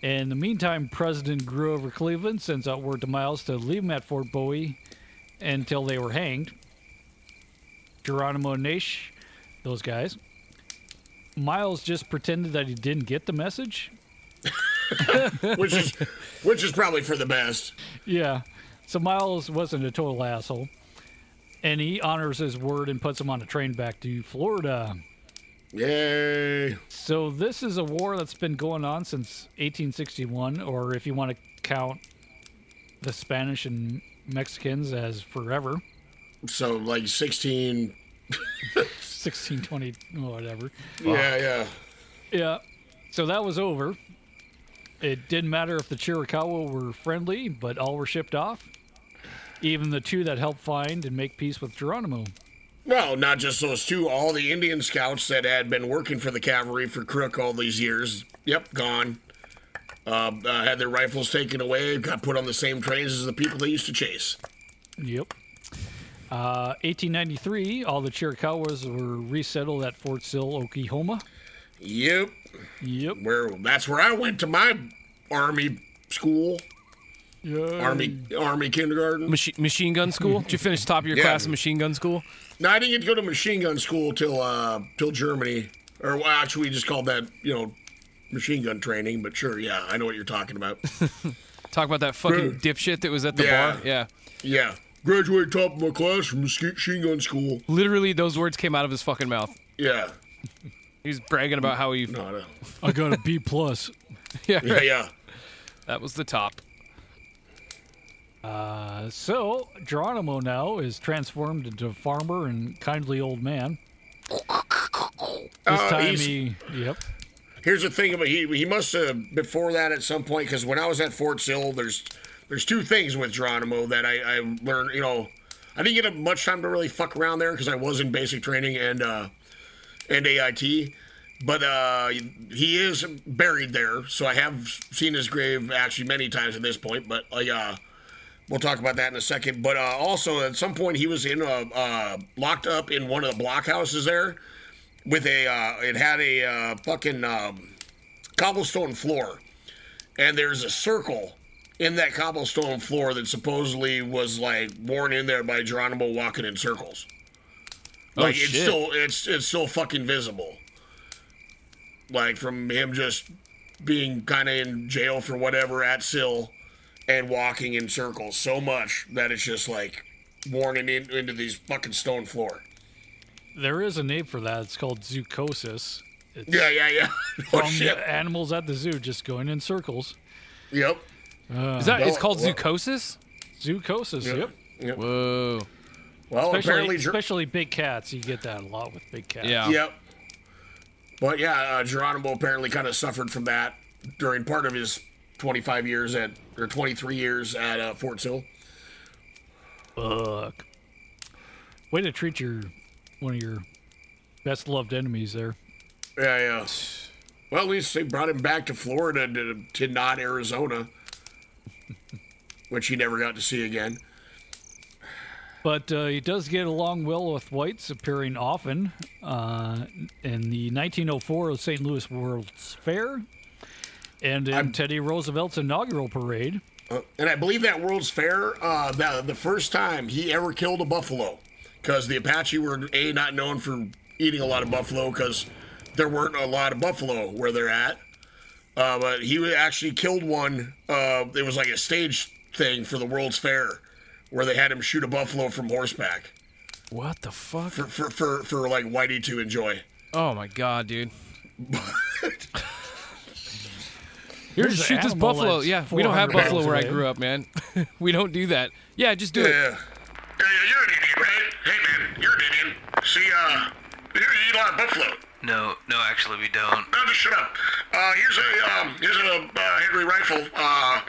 In the meantime, President Grover Cleveland sends out word to Miles to leave him at Fort Bowie until they were hanged. Geronimo and Nash, those guys. Miles just pretended that he didn't get the message. which is which is probably for the best. Yeah. So Miles wasn't a total asshole. And he honors his word and puts him on a train back to Florida. Yay. So this is a war that's been going on since 1861, or if you want to count the Spanish and Mexicans as forever, So like 16. 1620, whatever. Yeah, yeah. Yeah. So that was over. It didn't matter if the Chiricahua were friendly, but all were shipped off. Even the two that helped find and make peace with Geronimo. No, not just those two. All the Indian scouts that had been working for the cavalry for Crook all these years. Yep, gone. Uh, uh, had their rifles taken away, got put on the same trains as the people they used to chase. Yep. Uh, 1893, all the Chiricahuas were resettled at Fort Sill, Oklahoma. Yep. Yep. Where that's where I went to my army school. Army army kindergarten. Machi- machine gun school? Did you finish top of your Yeah. class in machine gun school? No, I didn't get to go to machine gun school till uh till Germany, or well, actually we just called that you know machine gun training. But sure, yeah, I know what you're talking about. Talk about that fucking Good. dipshit that was at the Yeah. bar. Yeah. yeah, graduated top of my class from machine gun school. Literally, those words came out of his fucking mouth. Yeah. He's bragging about how he. No, no. I got a B plus. yeah, Yeah, right. yeah. That was the top. Uh, so Geronimo now is transformed into a farmer and kindly old man. This Uh, time he's- he, yep. Here's the thing about he he must have before that at some point because when I was at Fort Sill, there's there's two things with Geronimo that I, I learned. You know, I didn't get much time to really fuck around there because I was in basic training and uh, and AIT, but uh, he is buried there. So I have seen his grave actually many times at this point. But uh, we'll talk about that in a second. But uh, also at some point he was in a uh, locked up in one of the blockhouses there with a uh, it had a uh, fucking um, cobblestone floor, and there's a circle in that cobblestone floor that supposedly was like worn in there by Geronimo walking in circles. Oh, Like it's shit. still it's it's still fucking visible. Like from him just being kind of in jail for whatever at Sill and walking in circles so much that it's just like worn in, into these fucking stone floor. There is a name for that. It's called zoocosis. It's Yeah, yeah, yeah. Oh from shit. animals at the zoo just going in circles. Yep. Uh, Is that? It's called well- zoocosis. zoocosis. Yep. Yep. Yep. Whoa. Well, especially, apparently, Ger- especially big cats. You get that a lot with big cats. Yeah. Yep. But yeah, uh, Geronimo apparently kind of suffered from that during part of his 25 years at, or 23 years at uh, Fort Sill. Fuck. Way to treat your one of your best loved enemies there. Yeah, yeah. Well, at least they brought him back to Florida to, to not Arizona, which he never got to see again. But uh, he does get along well with whites, appearing often uh, in the 1904 St. Louis World's Fair and in Teddy Roosevelt's inaugural parade. Uh, and I believe that World's Fair, uh, the, the first time he ever killed a buffalo, because the Apache were a not known for eating a lot of buffalo because there weren't a lot of buffalo where they're at. Uh, but he actually killed one. Uh, it was like a stage thing for the World's Fair, where they had him shoot a buffalo from horseback What the fuck? for for for, for like Whitey to enjoy. Oh my god, dude. Here, Here's just shoot this buffalo. Yeah, we don't have buffalo where I grew up, man. we don't do that. Yeah, just do Yeah. it. Yeah, yeah, you're an Indian, right? Hey, man, you're an Indian. See, uh, you eat a lot of buffalo. No, no, actually we don't. No, just shut up. Uh, here's a um, here's a uh, Henry rifle. Uh,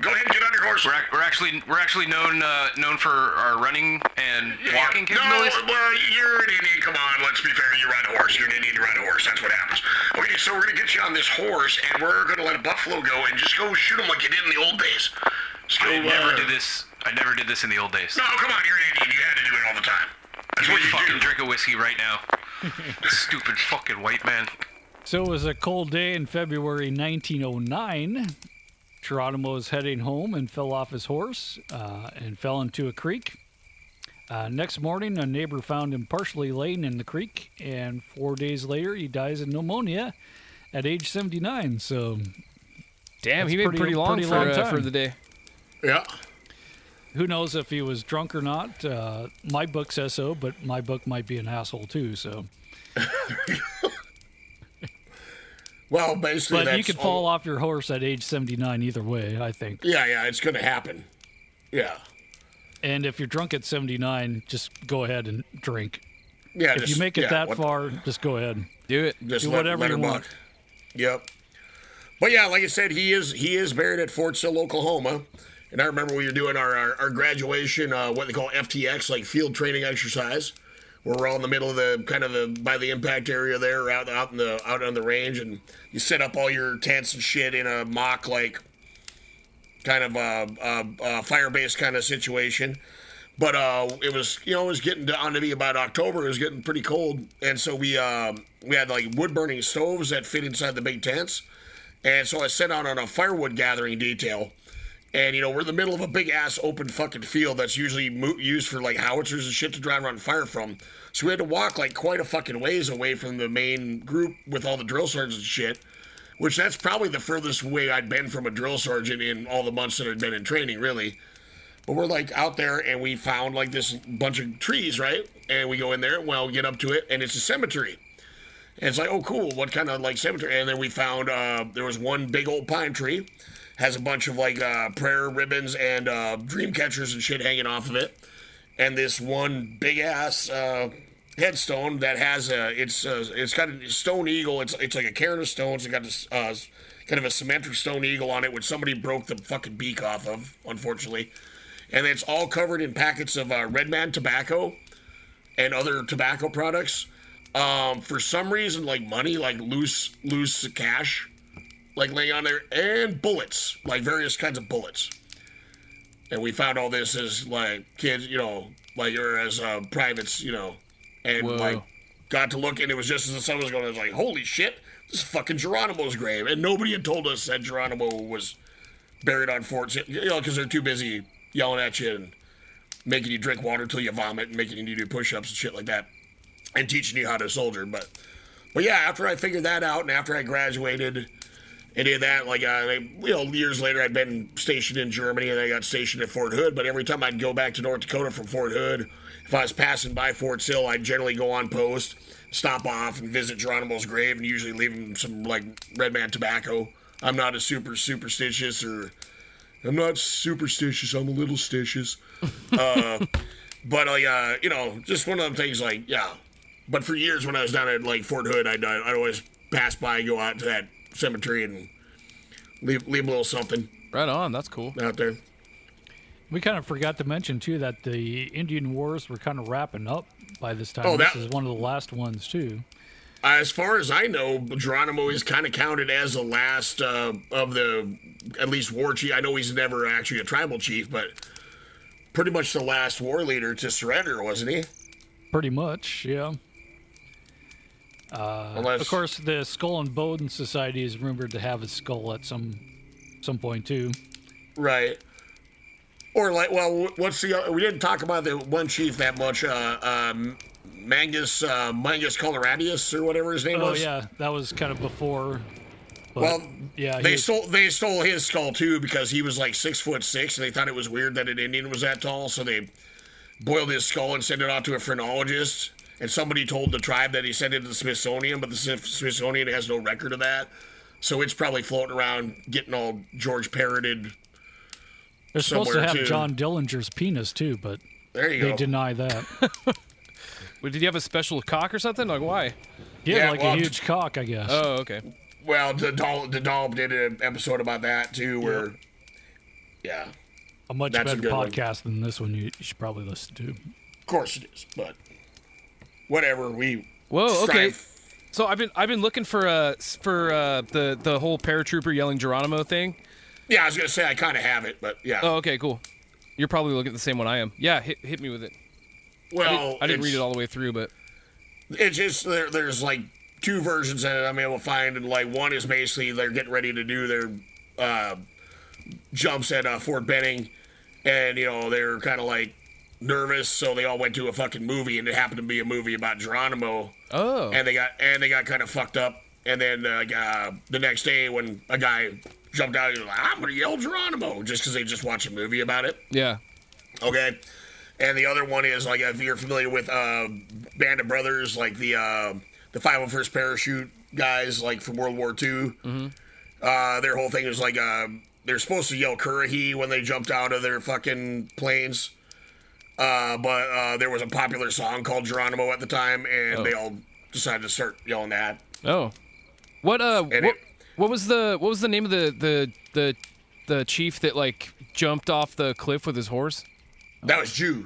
go ahead and get on your horse. We're, ac- we're actually we're actually known uh, known for our running and Yeah, walking yeah. capabilities. No, well, you're an Indian. Come on, let's be fair. You ride a horse. You're an Indian. You ride a horse. That's what happens. Okay, so we're gonna get you on this horse, and we're gonna let a buffalo go and just go shoot him like you did in the old days. Just go, I never uh, did this. I never did this in the old days. No, come on. You're an Indian. You had to do it all the time. That's Give what you fucking do. drink a whiskey right now. Stupid fucking white man. So it was a cold day in February 1909. Geronimo was heading home and fell off his horse uh, and fell into a creek. Uh, next morning, a neighbor found him partially laying in the creek, and four days later, he dies of pneumonia at age 79. So, Damn, That's he made pretty- pretty, long, pretty for, long uh, for the day. Yeah. who knows if he was drunk or not? Uh, my book says so, but my book might be an asshole too. So, Well, basically, But that's you could all- fall off your horse at age 79 either way, I think. Yeah, yeah, it's going to happen. Yeah. And if you're drunk at 79, just go ahead and drink. Yeah, if just- you make it yeah, that what- far, just go ahead. Do it. Just Do let, whatever let you want. buck. Yep. But yeah, like I said, he is he is buried at Fort Sill, Oklahoma. And I remember we were doing our our, our graduation, uh, what they call FTX, like field training exercise, where we're all in the middle of the kind of the by the impact area there, out out in the out on the range, and you set up all your tents and shit in a mock like kind of a, a, a fire base kind of situation. But uh, it was you know it was getting down to be about October. It was getting pretty cold, and so we um, we had like wood burning stoves that fit inside the big tents, and so I set out on a firewood gathering detail. And you know we're in the middle of a big ass open fucking field that's usually mo- used for like howitzers and shit to drive around fire from. So we had to walk like quite a fucking ways away from the main group with all the drill sergeants and shit. Which that's probably the furthest way I'd been from a drill sergeant in all the months that I'd been in training, really. But we're like out there and we found like this bunch of trees, right? And we go in there, well, we get up to it, and it's a cemetery. And it's like, oh, cool. What kind of like cemetery? And then we found uh, there was one big old pine tree, has a bunch of like uh, prayer ribbons and uh, dream catchers and shit hanging off of it, and this one big ass uh, headstone that has a it's uh, it's got a stone eagle. It's it's like a cairn of stones. It got this uh, kind of a symmetric stone eagle on it, which somebody broke the fucking beak off of, unfortunately. And it's all covered in packets of uh, Red Man tobacco and other tobacco products. Um, for some reason, like money, like loose loose cash, like laying on there, and bullets, like various kinds of bullets. And we found all this as like kids, you know, like or as uh, privates, you know, and Whoa. like got to look, and it was just as the sun was going, I was like, holy shit, this is fucking Geronimo's grave, and nobody had told us that Geronimo was buried on Fort, you know, because they're too busy yelling at you and making you drink water till you vomit and making you do push-ups and shit like that and teaching you how to soldier but but yeah after i figured that out and after i graduated and did that like uh, I- you know years later i'd been stationed in germany and i got stationed at fort hood but every time i'd go back to north dakota from fort hood if i was passing by fort sill i'd generally go on post stop off and visit geronimo's grave and usually leave him some like red man tobacco i'm not a super superstitious or I'm not superstitious. I'm a little stitious. Uh, but like, uh, you know, just one of them things. Like, yeah. But for years, when I was down at like Fort Hood, I'd, I'd always pass by, go out to that cemetery, and leave leave a little something. Right on. That's cool. Out there. We kind of forgot to mention too that the Indian Wars were kind of wrapping up by this time. Oh, this that- is one of the last ones too. As far as I know, Geronimo is kind of counted as the last uh, of the, at least war chief. I know he's never actually a tribal chief, but pretty much the last war leader to surrender, wasn't he? Pretty much, yeah. Uh, Unless- of course, the Skull and Bone Society is rumored to have a skull at some some point too. Right. Or like, well, what's the? We didn't talk about the one chief that much. Uh, um, Mangas, uh, Mangas Coloradas, or whatever his name Oh was. Oh yeah, that was kind of before. but, Well, yeah, they was- stole they stole his skull too because he was like six foot six, and they thought it was weird that an Indian was that tall, so they boiled his skull and sent it off to a phrenologist. And somebody told the tribe that he sent it to the Smithsonian, but the Smithsonian has no record of that, so it's probably floating around getting all George parroted. They're supposed to have too. John Dillinger's penis too, but There you they go. deny that. Wait, did you have a special cock or something? Like why? He had Yeah, like well, a huge cock, I guess. Oh, okay. Well, the doll, the doll did an episode about that too, where yeah, a much that's a better one. podcast than this one. You, you should probably listen to. of course it is, but whatever. We Whoa. Okay. So I've been I've been looking for uh for uh the the whole paratrooper yelling Geronimo thing. Yeah, I was gonna say I kind of have it, but yeah. Oh, okay, cool. You're probably looking at the same one I am. Yeah, hit hit me with it. I Well, didn't, I didn't read it all the way through, but It's just there, there's like two versions that I'm able to find, and like one is basically they're getting ready to do their uh, jumps at uh, Fort Benning, and you know they're kind of like nervous, so they all went to a fucking movie, and it happened to be a movie about Geronimo. Oh. And they got and they got kind of fucked up, and then uh, uh, the next day when a guy jumped out, he was like, "I'm gonna yell Geronimo," just because they just watched a movie about it. yeah. Okay. And the other one is like if you're familiar with uh, Band of Brothers, like the uh, the 501st Parachute guys, like from World War II. Mm-hmm. Uh, their whole thing is like uh, they're supposed to yell Currahee when they jumped out of their fucking planes. Uh, but uh, there was a popular song called Geronimo at the time, and Oh. they all decided to start yelling that. Oh, what uh, what, it- what was the what was the name of the the the the chief that like jumped off the cliff with his horse? That was Juh.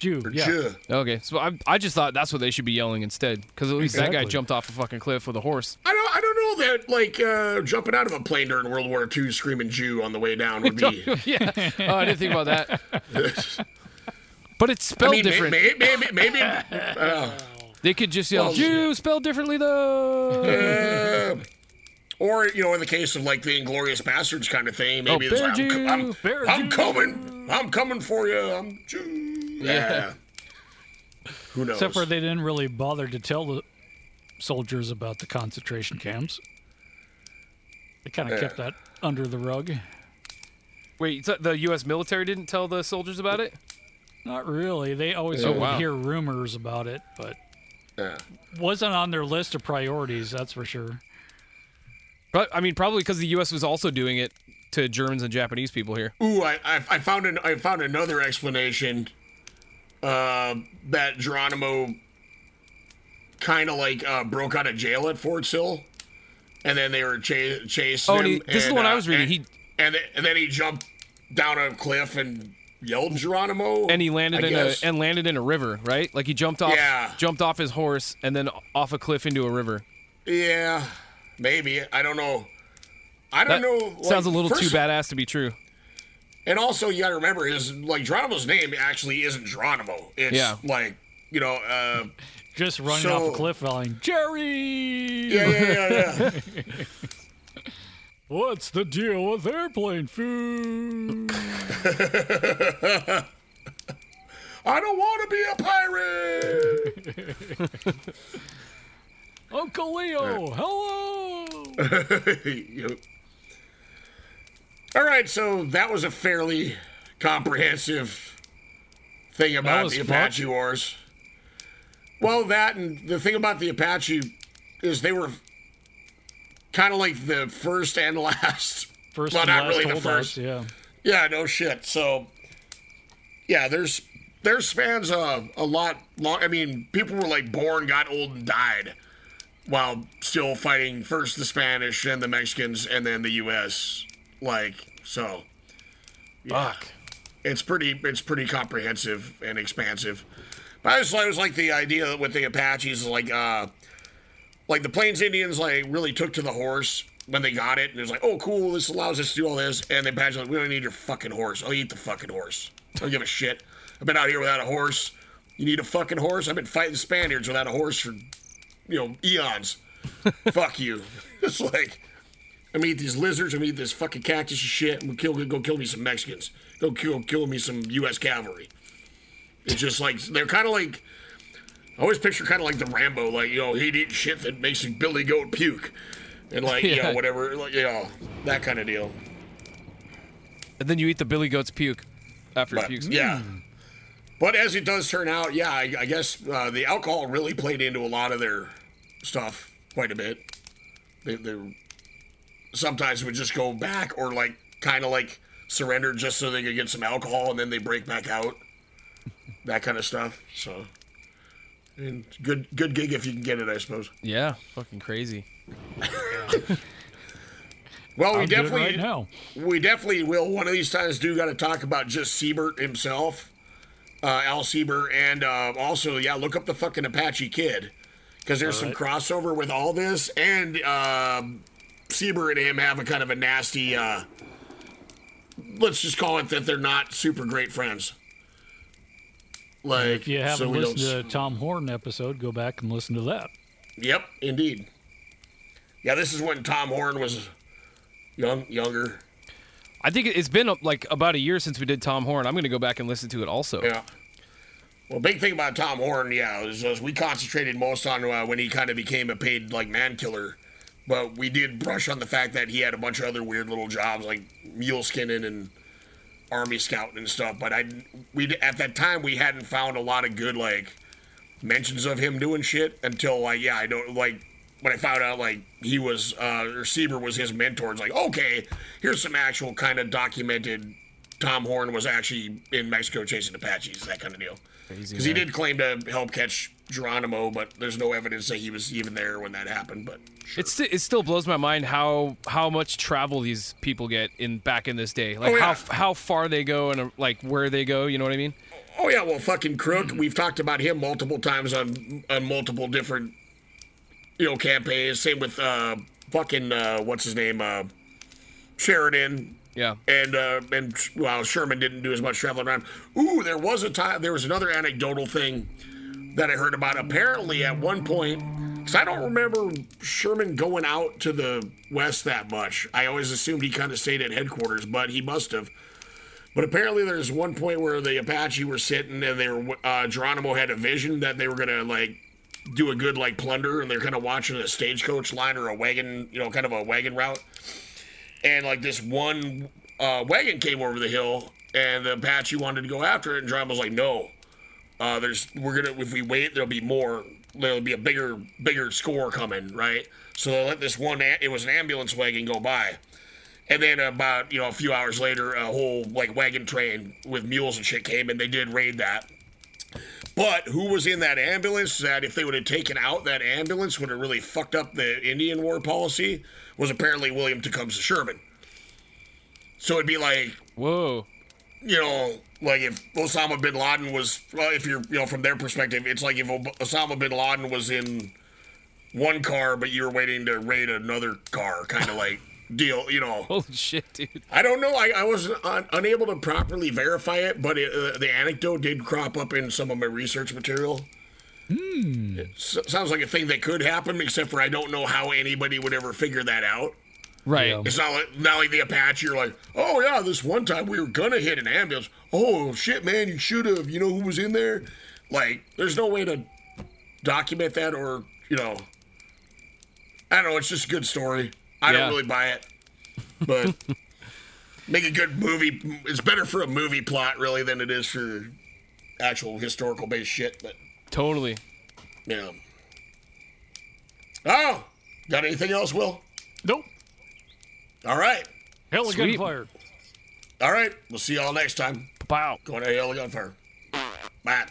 Juh, Or yeah. Juh. Okay, so I I just thought that's what they should be yelling instead, because at least that guy jumped off a fucking cliff with a horse. I don't. I don't know that like uh, jumping out of a plane during World War II, screaming Jew on the way down would be. yeah, oh, I didn't think about that. But it's I spelled mean, different. may- maybe, maybe. uh, They could just yell Well, Jew spelled differently though. uh, or you know, in the case of like the Inglorious Bastards kind of thing, maybe Oh, it's bear like, I'm, co- Jew, I'm, I'm coming, I'm coming for you, I'm Jew. Yeah. Who knows? Except for they didn't really bother to tell the soldiers about the concentration camps. They kind of Yeah. kept that under the rug. Wait, the U.S. military didn't tell the soldiers about it? Not really. They always Oh, would wow. hear rumors about it, but Yeah. wasn't on their list of priorities. That's for sure. But I mean, probably because the U.S. was also doing it to Germans and Japanese people here. Ooh, I, I, I found an, I found another explanation. Uh, that Geronimo kind of like uh, broke out of jail at Fort Sill, and then they were cha- chasing Oh, him. he- this is the and, one I uh, was reading. And, He- and, then- and then he jumped down a cliff and yelled Geronimo, and he landed I in guess. a and landed in a river, right? Like he jumped off Yeah. jumped off his horse and then off a cliff into a river. yeah, maybe I don't know. I don't That know. like, sounds a little first- too badass to be true. And also, you got to remember his like Geronimo's name actually isn't Geronimo. It's Yeah. like you know. Uh, Just running So- off a cliff yelling, Jerry! yeah, yeah, yeah, yeah. What's the deal with airplane food? I don't want to be a pirate. Uncle Leo, hello! Yep. All right, so that was a fairly comprehensive thing about the fun. Apache Wars. Well, that and the thing about the Apache is they were kind of like the first and last. First well, and not last really the first. yeah. Yeah, no shit. So, yeah, there's their spans uh, a lot long. I mean, people were like born, got old, and died while still fighting first the Spanish and the Mexicans and then the U.S. Like so. Yeah. Fuck. It's pretty. It's pretty comprehensive and expansive. But I just I was like the idea with the Apaches, like uh, like the Plains Indians, like really took to the horse when they got it, and it was like, oh, cool, this allows us to do all this. And the Apaches, like, we don't need your fucking horse. Oh, I'll eat the fucking horse. I don't give a shit. I've been out here without a horse. You need a fucking horse. I've been fighting Spaniards without a horse for, you know, eons. Fuck you. It's like. I'm gonna eat these lizards. I'm gonna eat this fucking cactus and shit. I'm gonna kill, go kill me some Mexicans. Go kill, kill me some U.S. cavalry. It's just like they're kind of like. I always picture kind of like the Rambo, like you know, he'd eat shit that makes a billy goat puke, and like you Yeah. know whatever, like you know that kind of deal. And then you eat the billy goat's puke after it But, pukes. yeah. But as it does turn out, yeah, I, I guess uh, the alcohol really played into a lot of their stuff quite a bit. They, they sometimes would just go back or like kind of like surrender just so they could get some alcohol and then they break back out. That kind of stuff. So, and good good gig if you can get it, I suppose. Yeah, fucking crazy. Well, we I'm definitely right now. we definitely will one of these times do got to talk about just Sieber himself, uh, Al Sieber, and uh, also yeah, look up the fucking Apache Kid because there's some crossover with all this, and um Sieber and him have a kind of a nasty. Uh, let's just call it that they're not super great friends. Like If you haven't so listened to the Tom Horn episode, go back and listen to that. Yep, indeed. Yeah, this is when Tom Horn was young, younger. I think it's been uh, like about a year since we did Tom Horn. I'm going to go back and listen to it also. Yeah. Well, big thing about Tom Horn, yeah, is, is we concentrated most on uh, when he kind of became a paid like man killer, but we did brush on the fact that he had a bunch of other weird little jobs like mule skinning and army scouting and stuff. But I, we at that time we hadn't found a lot of good like mentions of him doing shit until like yeah, I don't like when I found out like he was uh, or Sieber was his mentor, it's like okay, here's some actual kind of documented. Tom Horn was actually in Mexico chasing Apaches, that kind of deal. Because he did claim to help catch Geronimo, but there's no evidence that he was even there when that happened. But It, sti- it still blows my mind how how much travel these people get in back in this day. Like Oh, yeah. how how far they go and like where they go. You know what I mean? Oh yeah, well, fucking Crook. We've talked about him multiple times on on multiple different, you know, campaigns. Same with uh, fucking uh, what's his name, uh, Sheridan. Yeah. And uh, and well, Sherman didn't do as much traveling around. Ooh, there was a time. There was another anecdotal thing that I heard about. Apparently, at one point, because I don't remember Sherman going out to the west that much. I always assumed he kind of stayed at headquarters, but he must have. But apparently, there's one point where the Apache were sitting, and they were uh, Geronimo had a vision that they were gonna like do a good like plunder, and they're kind of watching a stagecoach line or a wagon, you know, kind of a wagon route. And like this one uh, wagon came over the hill, and the Apache wanted to go after it, and John was like, "No, uh, there's we're gonna if we wait, there'll be more. There'll be a bigger bigger score coming, right?" So they let this one. It was an ambulance wagon go by. And then about you know a few hours later, a whole like wagon train with mules and shit came, and they did raid that. But who was in that ambulance? That if they would have taken out that ambulance, would have really fucked up the Indian war policy. Was apparently William Tecumseh Sherman. So it'd be like, whoa, you know, like if Osama bin Laden was, well, if you're, you know, from their perspective, it's like if Osama bin Laden was in one car, but you were waiting to raid another car, kind of like deal, you know. Holy shit, dude. I don't know. I, I was un- unable to properly verify it, but it, uh, the anecdote did crop up in some of my research material. Hmm. It s- sounds like a thing that could happen, except for I don't know how anybody would ever figure that out. Right. It's not like not like the Apache. You're like, oh yeah, this one time we were gonna hit an ambulance. Oh shit, man, you should have. You know who was in there? Like, there's no way to document that, or you know, I don't know. It's just a good story. I Yeah. don't really buy it, but make a good movie. It's better for a movie plot really than it is for actual historical based shit. But Totally. yeah. Oh, got anything else, Will? Nope. All right. Hell of Sweet. gunfire. All right. We'll see y'all next time. Pow. Going to hell of gunfire. Bye.